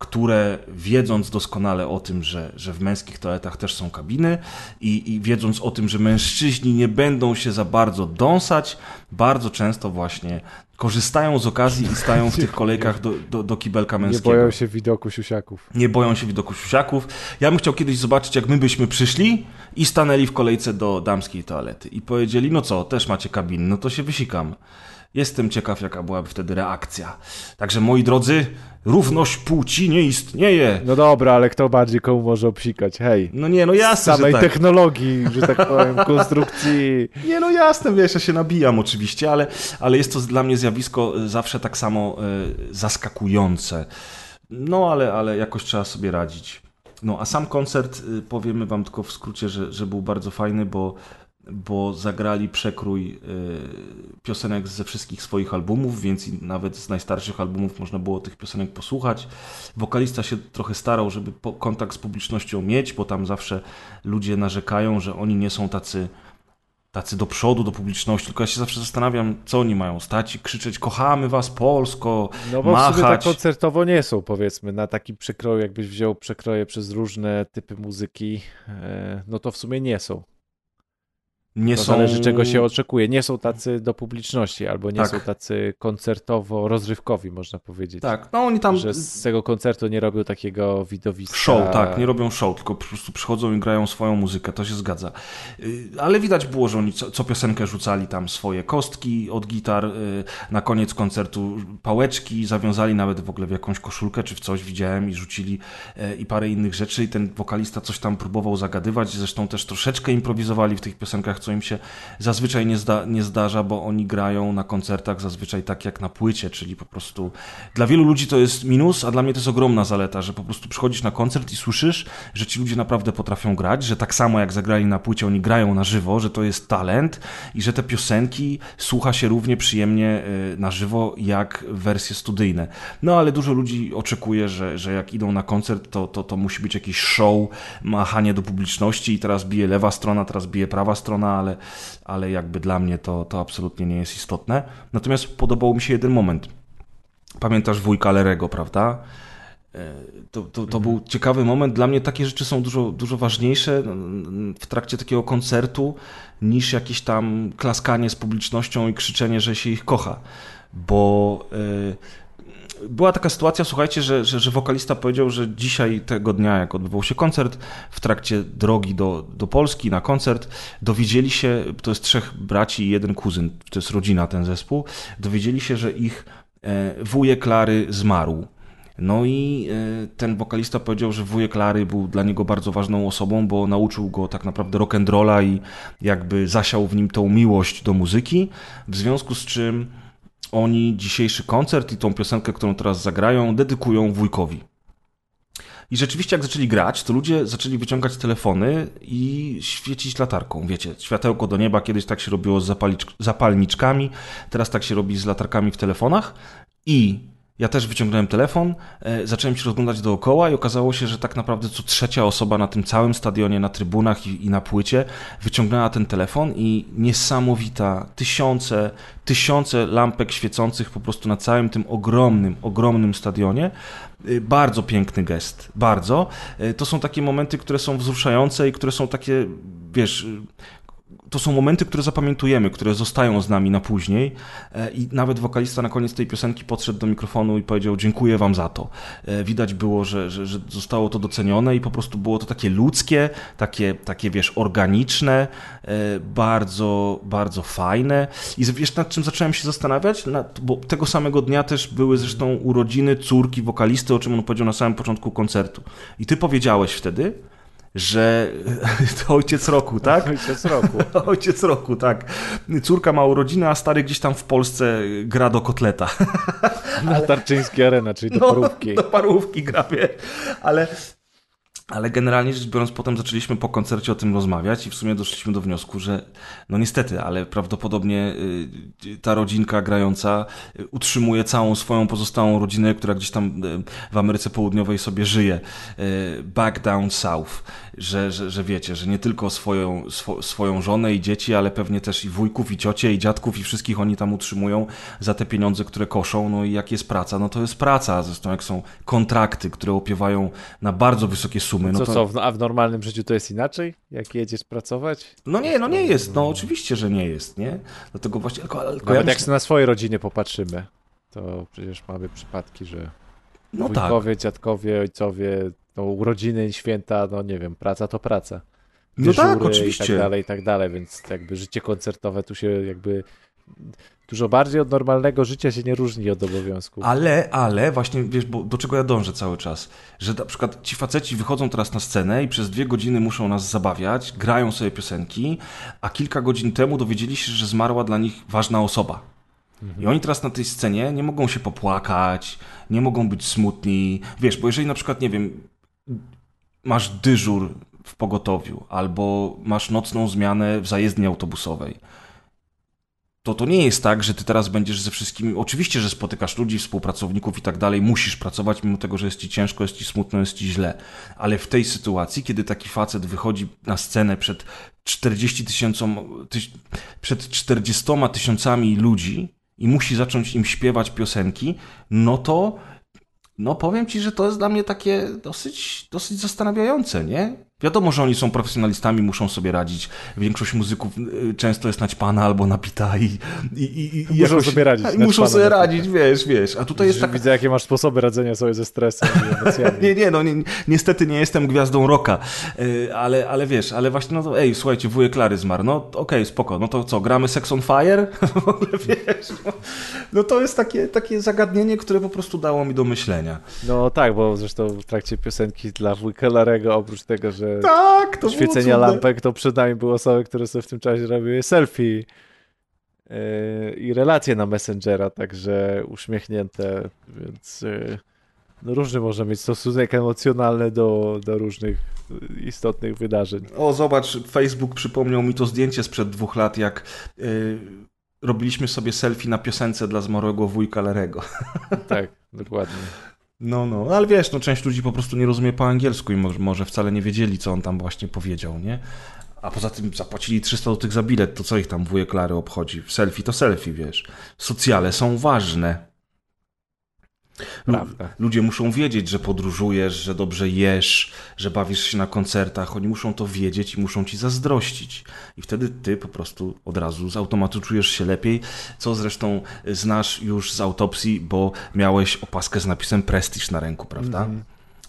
które wiedząc doskonale o tym, że, że w męskich toaletach też są kabiny i, i wiedząc o tym, że mężczyźni nie będą się za bardzo dąsać, bardzo często właśnie korzystają z okazji i stają w tych kolejkach do, do, do kibelka męskiego. Nie boją się widoku siusiaków. Nie boją się widoku siusiaków. Ja bym chciał kiedyś zobaczyć, jak my byśmy przyszli i stanęli w kolejce do damskiej toalety i powiedzieli, no co, też macie kabiny, no to się wysikam. Jestem ciekaw, jaka byłaby wtedy reakcja. Także moi drodzy, Równość płci nie istnieje. No dobra, ale kto bardziej komu może obsikać? Hej. No nie, no jasne, Samej tak. technologii, że tak powiem, *laughs* konstrukcji. Nie, no jasne, wiesz, ja się nabijam oczywiście, ale, ale jest to dla mnie zjawisko e, zawsze tak samo y, zaskakujące. No, ale, ale jakoś trzeba sobie radzić. No, a sam koncert, y, powiemy wam tylko w skrócie, że, że był bardzo fajny, bo bo zagrali przekrój y, piosenek ze wszystkich swoich albumów, więc nawet z najstarszych albumów można było tych piosenek posłuchać. Wokalista się trochę starał, żeby kontakt z publicznością mieć, bo tam zawsze ludzie narzekają, że oni nie są tacy tacy do przodu, do publiczności, tylko ja się zawsze zastanawiam, co oni mają stać i krzyczeć, kochamy was Polsko, No bo machać. w sumie tak koncertowo nie są, powiedzmy, na taki przekroju, jakbyś wziął przekroje przez różne typy muzyki, e, no to w sumie nie są nie to są... zależy czego się oczekuje. Nie są tacy do publiczności, albo nie tak. są tacy koncertowo-rozrywkowi, można powiedzieć. Tak, no oni tam... Że z tego koncertu nie robią takiego widowiska. Show, tak, nie robią show, tylko po prostu przychodzą i grają swoją muzykę, to się zgadza. Y, ale widać było, że oni co, co piosenkę rzucali tam swoje kostki od gitar, y, na koniec koncertu pałeczki, zawiązali nawet w ogóle w jakąś koszulkę czy w coś, widziałem i rzucili y, i parę innych rzeczy i ten wokalista coś tam próbował zagadywać, zresztą też troszeczkę improwizowali w tych piosenkach, co im się zazwyczaj nie, zda, nie zdarza, bo oni grają na koncertach zazwyczaj tak jak na płycie, czyli po prostu dla wielu ludzi to jest minus, a dla mnie to jest ogromna zaleta, że po prostu przychodzisz na koncert i słyszysz, że ci ludzie naprawdę potrafią grać, że tak samo jak zagrali na płycie, oni grają na żywo, że to jest talent i że te piosenki słucha się równie przyjemnie y, na żywo jak wersje studyjne. No ale dużo ludzi oczekuje, że, że jak idą na koncert, to, to, to musi być jakiś show, machanie do publiczności i teraz bije lewa strona, teraz bije prawa strona, ale, ale jakby dla mnie to, to absolutnie nie jest istotne. Natomiast podobał mi się jeden moment. Pamiętasz wujka Lerego, prawda? E, to, to, to był ciekawy moment. Dla mnie takie rzeczy są dużo, dużo ważniejsze w trakcie takiego koncertu niż jakieś tam klaskanie z publicznością i krzyczenie, że się ich kocha. Bo yy, była taka sytuacja, słuchajcie, że, że, że, wokalista powiedział, że dzisiaj tego dnia, jak odbywał się koncert, w trakcie drogi do, do Polski na koncert, dowiedzieli się, to jest trzech braci i jeden kuzyn, to jest rodzina ten zespół, dowiedzieli się, że ich e, wujek Klary zmarł. No i e, ten wokalista powiedział, że wujek Klary był dla niego bardzo ważną osobą, bo nauczył go tak naprawdę rock'n'rolla i jakby zasiał w nim tą miłość do muzyki, w związku z czym oni dzisiejszy koncert i tą piosenkę, którą teraz zagrają, dedykują wujkowi. I rzeczywiście, jak zaczęli grać, to ludzie zaczęli wyciągać telefony i świecić latarką. Wiecie, światełko do nieba, kiedyś tak się robiło z zapalniczkami, teraz tak się robi z latarkami w telefonach. I ja też wyciągnąłem telefon, e, zacząłem się rozglądać dookoła i okazało się, że tak naprawdę co trzecia osoba na tym całym stadionie, na trybunach i, i na płycie wyciągnęła ten telefon i niesamowita, tysiące, tysiące lampek świecących po prostu na całym tym ogromnym, ogromnym stadionie. E, bardzo piękny gest, bardzo. E, to są takie momenty, które są wzruszające i które są takie, wiesz, to są momenty, które zapamiętujemy, które zostają z nami na później e, i nawet wokalista na koniec tej piosenki podszedł do mikrofonu i powiedział dziękuję wam za to. E, widać było, że, że, że zostało to docenione i po prostu było to takie ludzkie, takie, takie wiesz, organiczne, e, bardzo, bardzo fajne i wiesz nad czym zacząłem się zastanawiać? Nad, bo tego samego dnia też były zresztą urodziny córki wokalisty, o czym on powiedział na samym początku koncertu. I ty powiedziałeś wtedy, że *laughs* to ojciec roku, tak? Ojciec roku. *laughs* ojciec roku, tak. Córka ma urodziny, a stary gdzieś tam w Polsce gra do kotleta. *laughs* Na Ale... Tarczyńskiej Arena, czyli do no, parówki. do parówki gra, wie. Ale ale generalnie rzecz biorąc, potem zaczęliśmy po koncercie o tym rozmawiać i w sumie doszliśmy do wniosku, że no niestety, ale prawdopodobnie y, ta rodzinka grająca y, utrzymuje całą swoją pozostałą rodzinę, która gdzieś tam y, w Ameryce Południowej sobie żyje. Back down south że, że, że wiecie, że nie tylko swoją, swo, swoją żonę i dzieci, ale pewnie też i wujków, i ciocie, i dziadków, i wszystkich oni tam utrzymują za te pieniądze, które koszą. No i jak jest praca, no to jest praca. Zresztą jak są kontrakty, które opiewają na bardzo wysokie sumy. No co, to... co, a w normalnym życiu to jest inaczej? Jak jedziesz pracować? No nie, no nie jest. No oczywiście, że nie jest, nie? Dlatego właśnie... Tylko, tylko Nawet ja jak na swoje rodziny popatrzymy, to przecież mamy przypadki, że no wujkowie, tak. dziadkowie, ojcowie no, urodziny, święta, no nie wiem, praca to praca. No tak, oczywiście. I tak dalej, i tak dalej, więc jakby życie koncertowe tu się jakby dużo bardziej od normalnego życia się nie różni od obowiązku. Ale, ale, właśnie wiesz, bo do czego ja dążę cały czas, że na przykład ci faceci wychodzą teraz na scenę i przez dwie godziny muszą nas zabawiać, grają sobie piosenki, a kilka godzin temu dowiedzieli się, że zmarła dla nich ważna osoba. I oni teraz na tej scenie nie mogą się popłakać, nie mogą być smutni. Wiesz, bo jeżeli na przykład, nie wiem, masz dyżur w pogotowiu albo masz nocną zmianę w zajezdni autobusowej, to to nie jest tak, że ty teraz będziesz ze wszystkimi. Oczywiście, że spotykasz ludzi, współpracowników i tak dalej, musisz pracować, mimo tego, że jest ci ciężko, jest ci smutno, jest ci źle. Ale w tej sytuacji, kiedy taki facet wychodzi na scenę przed 40 tysiącom, przed 40 tysiącami ludzi i musi zacząć im śpiewać piosenki, no to no powiem ci, że to jest dla mnie takie dosyć, dosyć zastanawiające, nie? Wiadomo, że oni są profesjonalistami, muszą sobie radzić. Większość muzyków y, często jest naćpana albo napita i, i, i, i muszą jakoś, sobie radzić. Muszą sobie radzić, wiesz, wiesz. A tutaj jest tak. Widzę, jakie masz sposoby radzenia sobie ze stresem *laughs* nie, nie, no ni niestety nie jestem gwiazdą rocka, yy, ale, ale wiesz, ale właśnie, no to ej, słuchajcie, wujek Klary zmarł, no okej, okay, spoko, no to co, gramy Sex on Fire? *laughs* wiesz, no, no to jest takie, takie zagadnienie, które po prostu dało mi do myślenia. No tak, bo zresztą w trakcie piosenki dla wujka Larego, oprócz tego, że tak, to świecenia lampek, to przed nami były osoby, które sobie w tym czasie robiły selfie yy, i relacje na Messengera, także uśmiechnięte, więc yy, no różny może mieć stosunek emocjonalny do, do różnych istotnych wydarzeń. O, zobacz, Facebook przypomniał mi to zdjęcie sprzed dwóch lat, jak yy, robiliśmy sobie selfie na piosence dla zmarłego wujka Lerego. Tak, dokładnie. No, no, ale wiesz, no, część ludzi po prostu nie rozumie po angielsku i może, może wcale nie wiedzieli, co on tam właśnie powiedział, nie? A poza tym zapłacili 300 zł za bilet, to co ich tam wujek Klary obchodzi? Selfie to selfie, wiesz. Socjale są ważne. Prawda. Ludzie muszą wiedzieć, że podróżujesz, że dobrze jesz, że bawisz się na koncertach. Oni muszą to wiedzieć i muszą ci zazdrościć. I wtedy ty po prostu od razu z automatu czujesz się lepiej, co zresztą znasz już z autopsji, bo miałeś opaskę z napisem Prestige na ręku, prawda? Mm.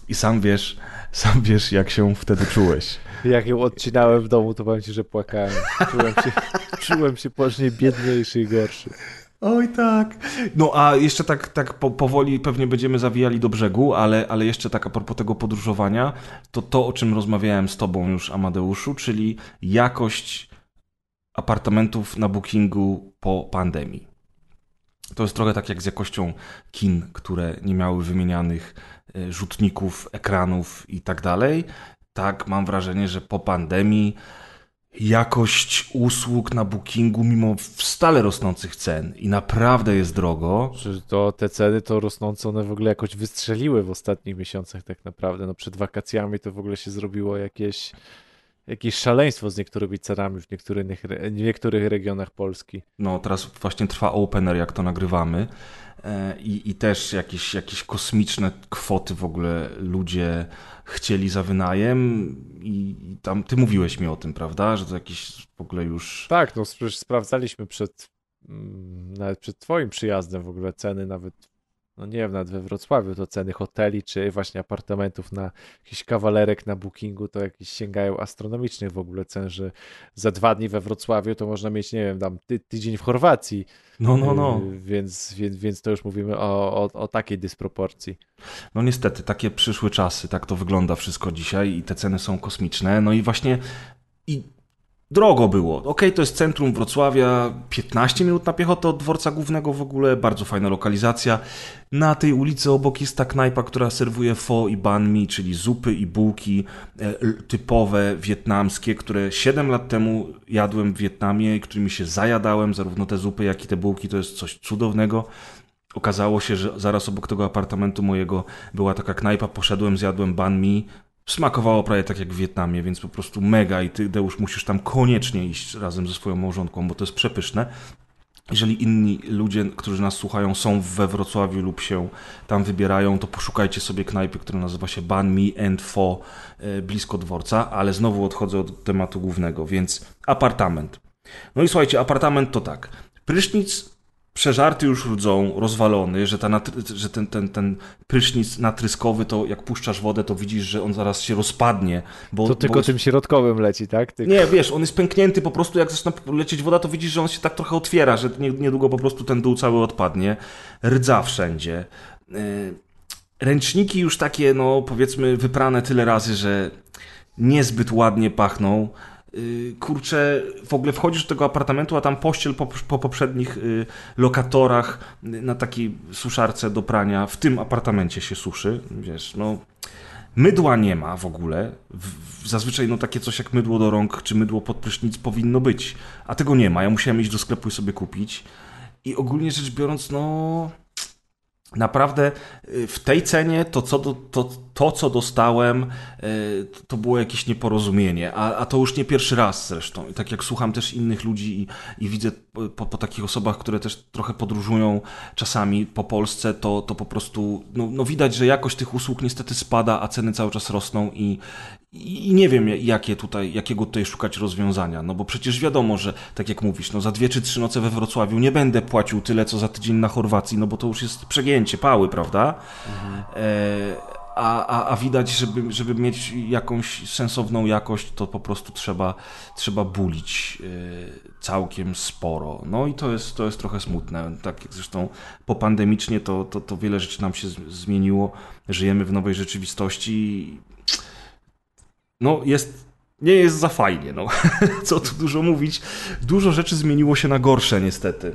I sam wiesz, sam wiesz, jak się wtedy czułeś. Jak ją odcinałem w domu, to powiem ci, że płakałem. Czułem się, *laughs* czułem się później biedniejszy i gorszy. Oj tak. No a jeszcze tak, tak po, powoli pewnie będziemy zawijali do brzegu, ale, ale jeszcze tak a propos tego podróżowania, to to, o czym rozmawiałem z tobą już, Amadeuszu, czyli jakość apartamentów na bookingu po pandemii. To jest trochę tak jak z jakością kin, które nie miały wymienianych e, rzutników, ekranów i tak dalej. Tak, mam wrażenie, że po pandemii jakość usług na bookingu, mimo stale rosnących cen i naprawdę jest drogo. To te ceny to rosnące, one w ogóle jakoś wystrzeliły w ostatnich miesiącach tak naprawdę. No przed wakacjami to w ogóle się zrobiło jakieś, jakieś szaleństwo z niektórymi cenami w niektórych, w niektórych regionach Polski. No teraz właśnie trwa opener, jak to nagrywamy. E, I, i też jakieś, jakieś kosmiczne kwoty w ogóle ludzie chcieli za wynajem. I, tam ty mówiłeś mi o tym, prawda, że to jakieś w ogóle już... Tak, no sprawdzaliśmy przed, mm, nawet przed twoim przyjazdem w ogóle ceny nawet no nie wiem, nawet we Wrocławiu to ceny hoteli, czy właśnie apartamentów na jakiś kawalerek na bookingu, to jakieś sięgają astronomicznych w ogóle cen, że za dwa dni we Wrocławiu to można mieć, nie wiem, tam ty, tydzień w Chorwacji. No, no, no. Yy, więc, więc, więc to już mówimy o, o, o takiej dysproporcji. No niestety, takie przyszły czasy, tak to wygląda wszystko dzisiaj i te ceny są kosmiczne. No i właśnie i drogo było. Okej, okay, to jest centrum Wrocławia, 15 minut na piechotę od dworca głównego w ogóle, bardzo fajna lokalizacja. Na tej ulicy obok jest ta knajpa, która serwuje pho i banh mi, czyli zupy i bułki e, typowe wietnamskie, które 7 lat temu jadłem w Wietnamie i którymi się zajadałem, zarówno te zupy, jak i te bułki, to jest coś cudownego. Okazało się, że zaraz obok tego apartamentu mojego była taka knajpa, poszedłem, zjadłem banh mi, Smakowało prawie tak jak w Wietnamie, więc po prostu mega i ty, Deusz, musisz tam koniecznie iść razem ze swoją małżonką, bo to jest przepyszne. Jeżeli inni ludzie, którzy nas słuchają, są we Wrocławiu lub się tam wybierają, to poszukajcie sobie knajpy, która nazywa się Ban Mi and Fo e, blisko dworca, ale znowu odchodzę od tematu głównego, więc apartament. No i słuchajcie, apartament to tak. Prysznic przeżarty już rdzą, rozwalony, że, ta że ten, ten, ten prysznic natryskowy, to jak puszczasz wodę, to widzisz, że on zaraz się rozpadnie. Bo, to tylko bo jest... tym środkowym leci, tak? Tylko... Nie, wiesz, on jest pęknięty po prostu, jak zaczyna lecieć woda, to widzisz, że on się tak trochę otwiera, że niedługo po prostu ten dół cały odpadnie. Rdza wszędzie. E, ręczniki już takie, no powiedzmy, wyprane tyle razy, że niezbyt ładnie pachną. Y, kurczę, w ogóle wchodzisz do tego apartamentu, a tam pościel po, po poprzednich y, lokatorach na takiej suszarce do prania w tym apartamencie się suszy, wiesz, no mydła nie ma w ogóle. Zazwyczaj no takie coś jak mydło do rąk czy mydło pod prysznic powinno być, a tego nie ma. Ja musiałem iść do sklepu i sobie kupić. I ogólnie rzecz biorąc, no Naprawdę y, w tej cenie to, co, do, to, to, co dostałem, y, to było jakieś nieporozumienie, a, a to już nie pierwszy raz zresztą. I tak jak słucham też innych ludzi i, i widzę po, po, takich osobach, które też trochę podróżują czasami po Polsce, to, to po prostu no, no widać, że jakość tych usług niestety spada, a ceny cały czas rosną i, i nie wiem, jakie tutaj, jakiego tutaj szukać rozwiązania, no bo przecież wiadomo, że tak jak mówisz, no za dwie czy trzy noce we Wrocławiu nie będę płacił tyle, co za tydzień na Chorwacji, no bo to już jest przegięcie pały, prawda? Mhm. E, a, a, a widać, żeby, żeby mieć jakąś sensowną jakość, to po prostu trzeba, trzeba bulić e, całkiem sporo. No i to jest, to jest trochę smutne. Tak jak zresztą popandemicznie to, to, to wiele rzeczy nam się zmieniło. Żyjemy w nowej rzeczywistości no jest, nie jest za fajnie, no. *laughs* Co tu dużo mówić. Dużo rzeczy zmieniło się na gorsze niestety.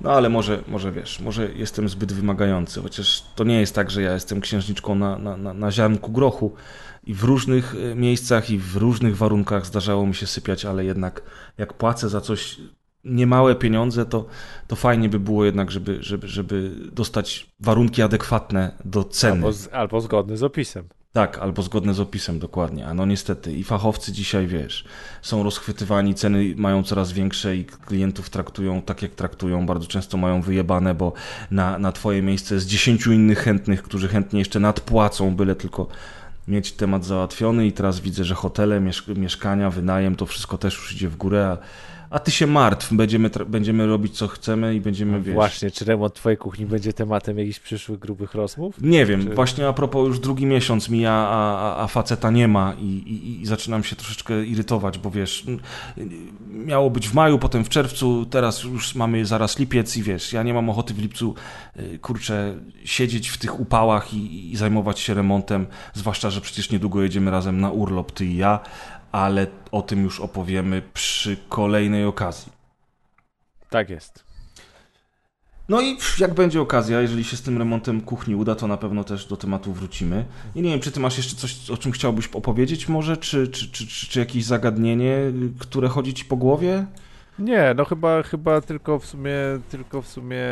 No ale może, może wiesz, może jestem zbyt wymagający, chociaż to nie jest tak, że ja jestem księżniczką na, na, na, na ziarnku grochu i w różnych e, miejscach i w różnych warunkach zdarzało mi się sypiać, ale jednak jak płacę za coś niemałe pieniądze, to, to fajnie by było jednak, żeby, żeby, żeby dostać warunki adekwatne do ceny. Albo, z, albo z opisem. Tak, albo zgodne z opisem, dokładnie. A no niestety i fachowcy dzisiaj, wiesz, są rozchwytywani, ceny mają coraz większe i klientów traktują tak, jak traktują. Bardzo często mają wyjebane, bo na, na twoje miejsce jest dziesięciu innych chętnych, którzy chętnie jeszcze nadpłacą, byle tylko mieć temat załatwiony i teraz widzę, że hotele, mieszkania, wynajem, to wszystko też już idzie w górę, a a ty się martw, będziemy, będziemy robić co chcemy i będziemy, no wiesz... Właśnie, czy remont twojej kuchni będzie tematem jakichś przyszłych grubych rozmów? Nie wiem, czy... właśnie a propos już drugi miesiąc mija, a, a, a faceta nie ma i, i, i, zaczynam się troszeczkę irytować, bo wiesz, miało być w maju, potem w czerwcu, teraz już mamy zaraz lipiec i wiesz, ja nie mam ochoty w lipcu, y, kurczę, siedzieć w tych upałach i, i zajmować się remontem, zwłaszcza, że przecież niedługo jedziemy razem na urlop, ty i ja, ale o tym już opowiemy przy kolejnej okazji. Tak jest. No i jak będzie okazja, jeżeli się z tym remontem kuchni uda, to na pewno też do tematu wrócimy. I nie wiem, czy ty masz jeszcze coś, o czym chciałbyś opowiedzieć może, czy, czy, czy, czy, jakieś zagadnienie, które chodzi ci po głowie? Nie, no chyba, chyba tylko w sumie tylko w sumie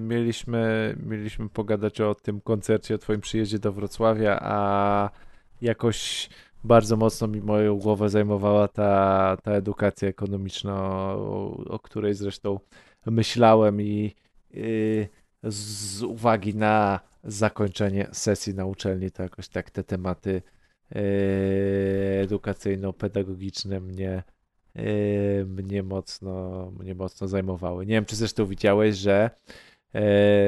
mieliśmy, mieliśmy pogadać o tym koncercie, o twoim przyjeździe do Wrocławia, a jakoś bardzo mocno mi moją głowę zajmowała ta, ta edukacja ekonomiczna, o, o której zresztą myślałem i yy, z uwagi na zakończenie sesji na uczelni, to jakoś tak te tematy yy, edukacyjno-pedagogiczne mnie, yy, mnie, mocno, mnie mocno zajmowały. Nie wiem, czy zresztą widziałeś, że yy,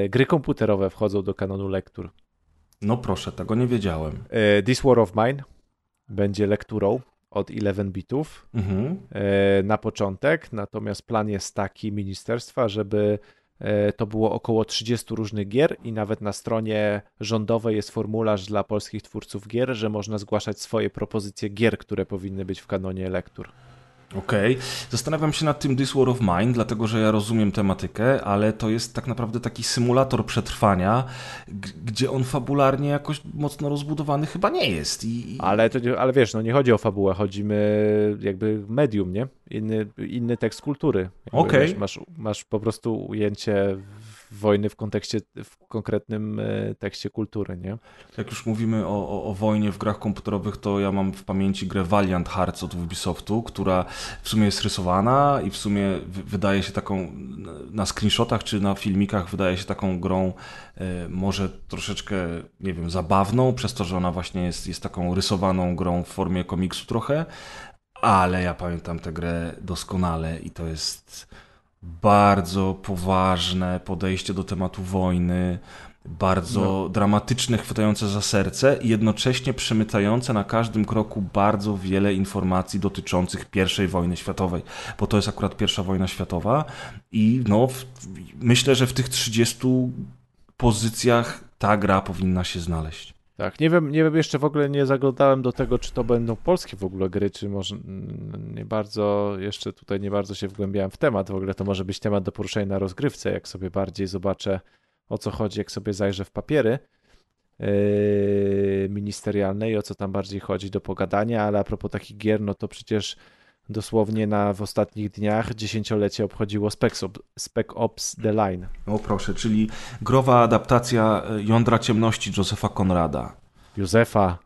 gry komputerowe wchodzą do kanonu lektur. No proszę, tego nie wiedziałem. Yy, This War of Mine będzie lekturą od 11 bitów mhm. E, na początek, natomiast plan jest taki ministerstwa, żeby e, to było około 30 różnych gier i nawet na stronie rządowej jest formularz dla polskich twórców gier, że można zgłaszać swoje propozycje gier, które powinny być w kanonie lektur. Okej. Okay. Zastanawiam się nad tym This War of Mine, dlatego że ja rozumiem tematykę, ale to jest tak naprawdę taki symulator przetrwania, gdzie on fabularnie jakoś mocno rozbudowany chyba nie jest. I... Ale, to, ale wiesz, no nie chodzi o fabułę, chodzimy jakby medium, nie? Inny, inny tekst kultury. Okej. Okay. Masz, masz po prostu ujęcie wojny w kontekście, w konkretnym e, tekście kultury, nie? Jak już mówimy o, o, o, wojnie w grach komputerowych, to ja mam w pamięci grę Valiant Hearts od Ubisoftu, która w sumie jest rysowana i w sumie wydaje się taką, na screenshotach czy na filmikach wydaje się taką grą e, może troszeczkę, nie wiem, zabawną, przez to, że ona właśnie jest, jest taką rysowaną grą w formie komiksu trochę, ale ja pamiętam tę grę doskonale i to jest bardzo poważne podejście do tematu wojny, bardzo no. dramatyczne, chwytające za serce i jednocześnie przemycające na każdym kroku bardzo wiele informacji dotyczących I wojny światowej, bo to jest akurat pierwsza wojna światowa i no, w, myślę, że w tych 30 pozycjach ta gra powinna się znaleźć. Tak, nie wiem, nie wiem, jeszcze w ogóle nie zaglądałem do tego, czy to będą polskie w ogóle gry, czy może nie bardzo, jeszcze tutaj nie bardzo się wgłębiałem w temat. W ogóle to może być temat do poruszenia na rozgrywce, jak sobie bardziej zobaczę o co chodzi, jak sobie zajrzę w papiery yy, ministerialne i o co tam bardziej chodzi do pogadania, ale a propos takich gier, no to przecież dosłownie na, w ostatnich dniach dziesięciolecie obchodziło Spec, Spec Ops The Line. O proszę, czyli growa adaptacja e, Jądra Ciemności Józefa Konrada. Józefa.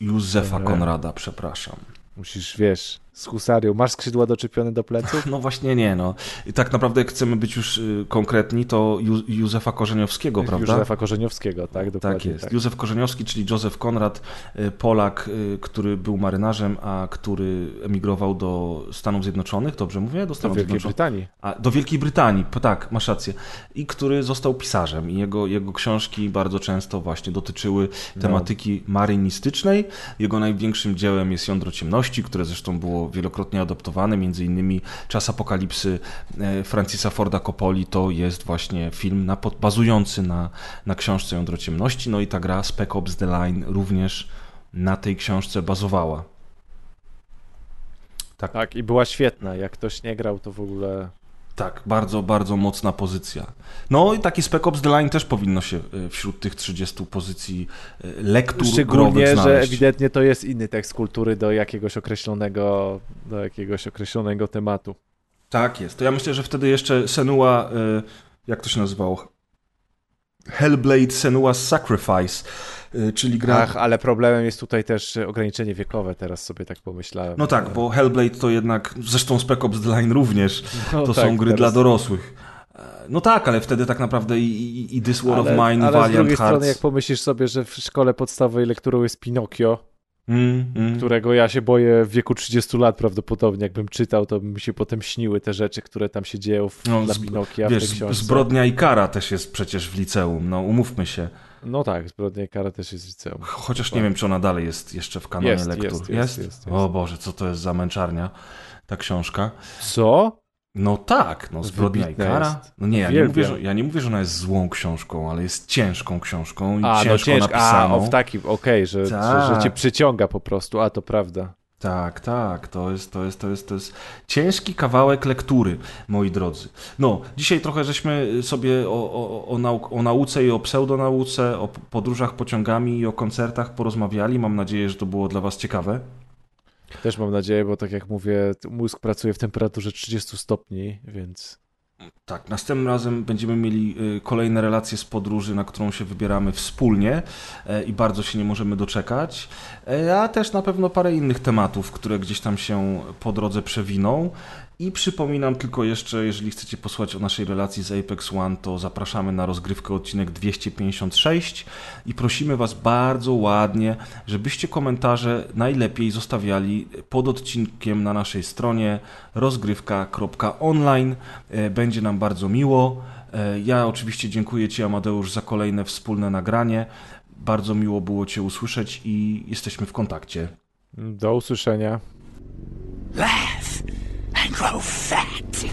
Józefa Konrada, przepraszam. Musisz, wiesz, z husarią. Masz skrzydła doczepione do pleców? No właśnie nie, no. I tak naprawdę jak chcemy być już y, konkretni, to Józefa Korzeniowskiego, prawda? Józefa Korzeniowskiego, tak, dokładnie. Tak jest. Tak. Józef Korzeniowski, czyli Józef Konrad, y, Polak, y, który był marynarzem, a który emigrował do Stanów Zjednoczonych, dobrze mówię? Do Stanów do Wielkiej Brytanii. A, do Wielkiej Brytanii, tak, masz rację. I który został pisarzem i jego, jego książki bardzo często właśnie dotyczyły no. tematyki no. marynistycznej. Jego największym dziełem jest Jądro Ciemności, które zresztą było wielokrotnie adoptowane, między innymi Czas Apokalipsy e, Francisa Forda Coppoli to jest właśnie film na, bazujący na, na książce Jądro Ciemności, no i ta gra Spec Ops The Line również na tej książce bazowała. Tak. tak, i była świetna. Jak ktoś nie grał, to w ogóle tak, bardzo, bardzo mocna pozycja. No i taki Spec Ops The Line też powinno się e, wśród tych 30 pozycji e, lektur Szczególnie, że ewidentnie to jest inny tekst kultury do jakiegoś określonego, do jakiegoś określonego tematu. Tak jest. To ja myślę, że wtedy jeszcze Senua, e, jak to się nazywało? Hellblade Senua's Sacrifice czyli gra... Ach, ale problemem jest tutaj też ograniczenie wiekowe, teraz sobie tak pomyślałem. No tak, bo Hellblade to jednak, zresztą Spec Ops The Line również, no to tak, są gry teraz... dla dorosłych. E, no tak, ale wtedy tak naprawdę i, i, i This War ale, of Mine, ale Valiant z drugiej Hearts... strony, jak pomyślisz sobie, że w szkole podstawowej lekturą jest Pinokio, Mm, mm. którego ja się boję w wieku 30 lat prawdopodobnie. Jakbym czytał, to by mi się potem śniły te rzeczy, które tam się dzieją w, no, dla Pinokia wiesz, w. Zbrodnia i kara też jest przecież w liceum, no umówmy się. No tak, Zbrodnia i kara też jest liceum. Chociaż nie wiem, czy ona dalej jest jeszcze w kanonie jest, lektur. Jest, jest, jest? jest, O Boże, co to jest za męczarnia, ta książka. Co? No tak, no Zbrodnia i kara. No nie, ja nie, mówię, że, ja nie mówię, że ona jest złą książką, ale jest ciężką książką i a, no ciężko no ciężko. napisaną. A, w takim, okej, okay, że, że, że cię tak. przyciąga po prostu, a to prawda. Tak, tak, to jest, to jest, to jest, to jest ciężki kawałek lektury, moi drodzy. No, dzisiaj trochę żeśmy sobie o, o, o, nau o nauce i o pseudonauce, o podróżach pociągami i o koncertach porozmawiali. Mam nadzieję, że to było dla Was ciekawe. Też mam nadzieję, bo tak jak mówię, mózg pracuje w temperaturze 30 stopni, więc tak, następnym razem będziemy mieli y, kolejne relacje z podróży, na którą się wybieramy wspólnie e, i bardzo się nie możemy doczekać, e, a też na pewno parę innych tematów, które gdzieś tam się po drodze przewiną. I przypominam tylko jeszcze, jeżeli chcecie posłuchać o naszej relacji z Apex One, to zapraszamy na rozgrywkę odcinek 256 i prosimy Was bardzo ładnie, żebyście komentarze najlepiej zostawiali pod odcinkiem na naszej stronie rozgrywka.online. E, będzie nam bardzo miło. E, ja oczywiście dziękuję Ci, Amadeusz, za kolejne wspólne nagranie. Bardzo miło było Cię usłyszeć i jesteśmy w kontakcie. Do usłyszenia. Laugh! and grow fat.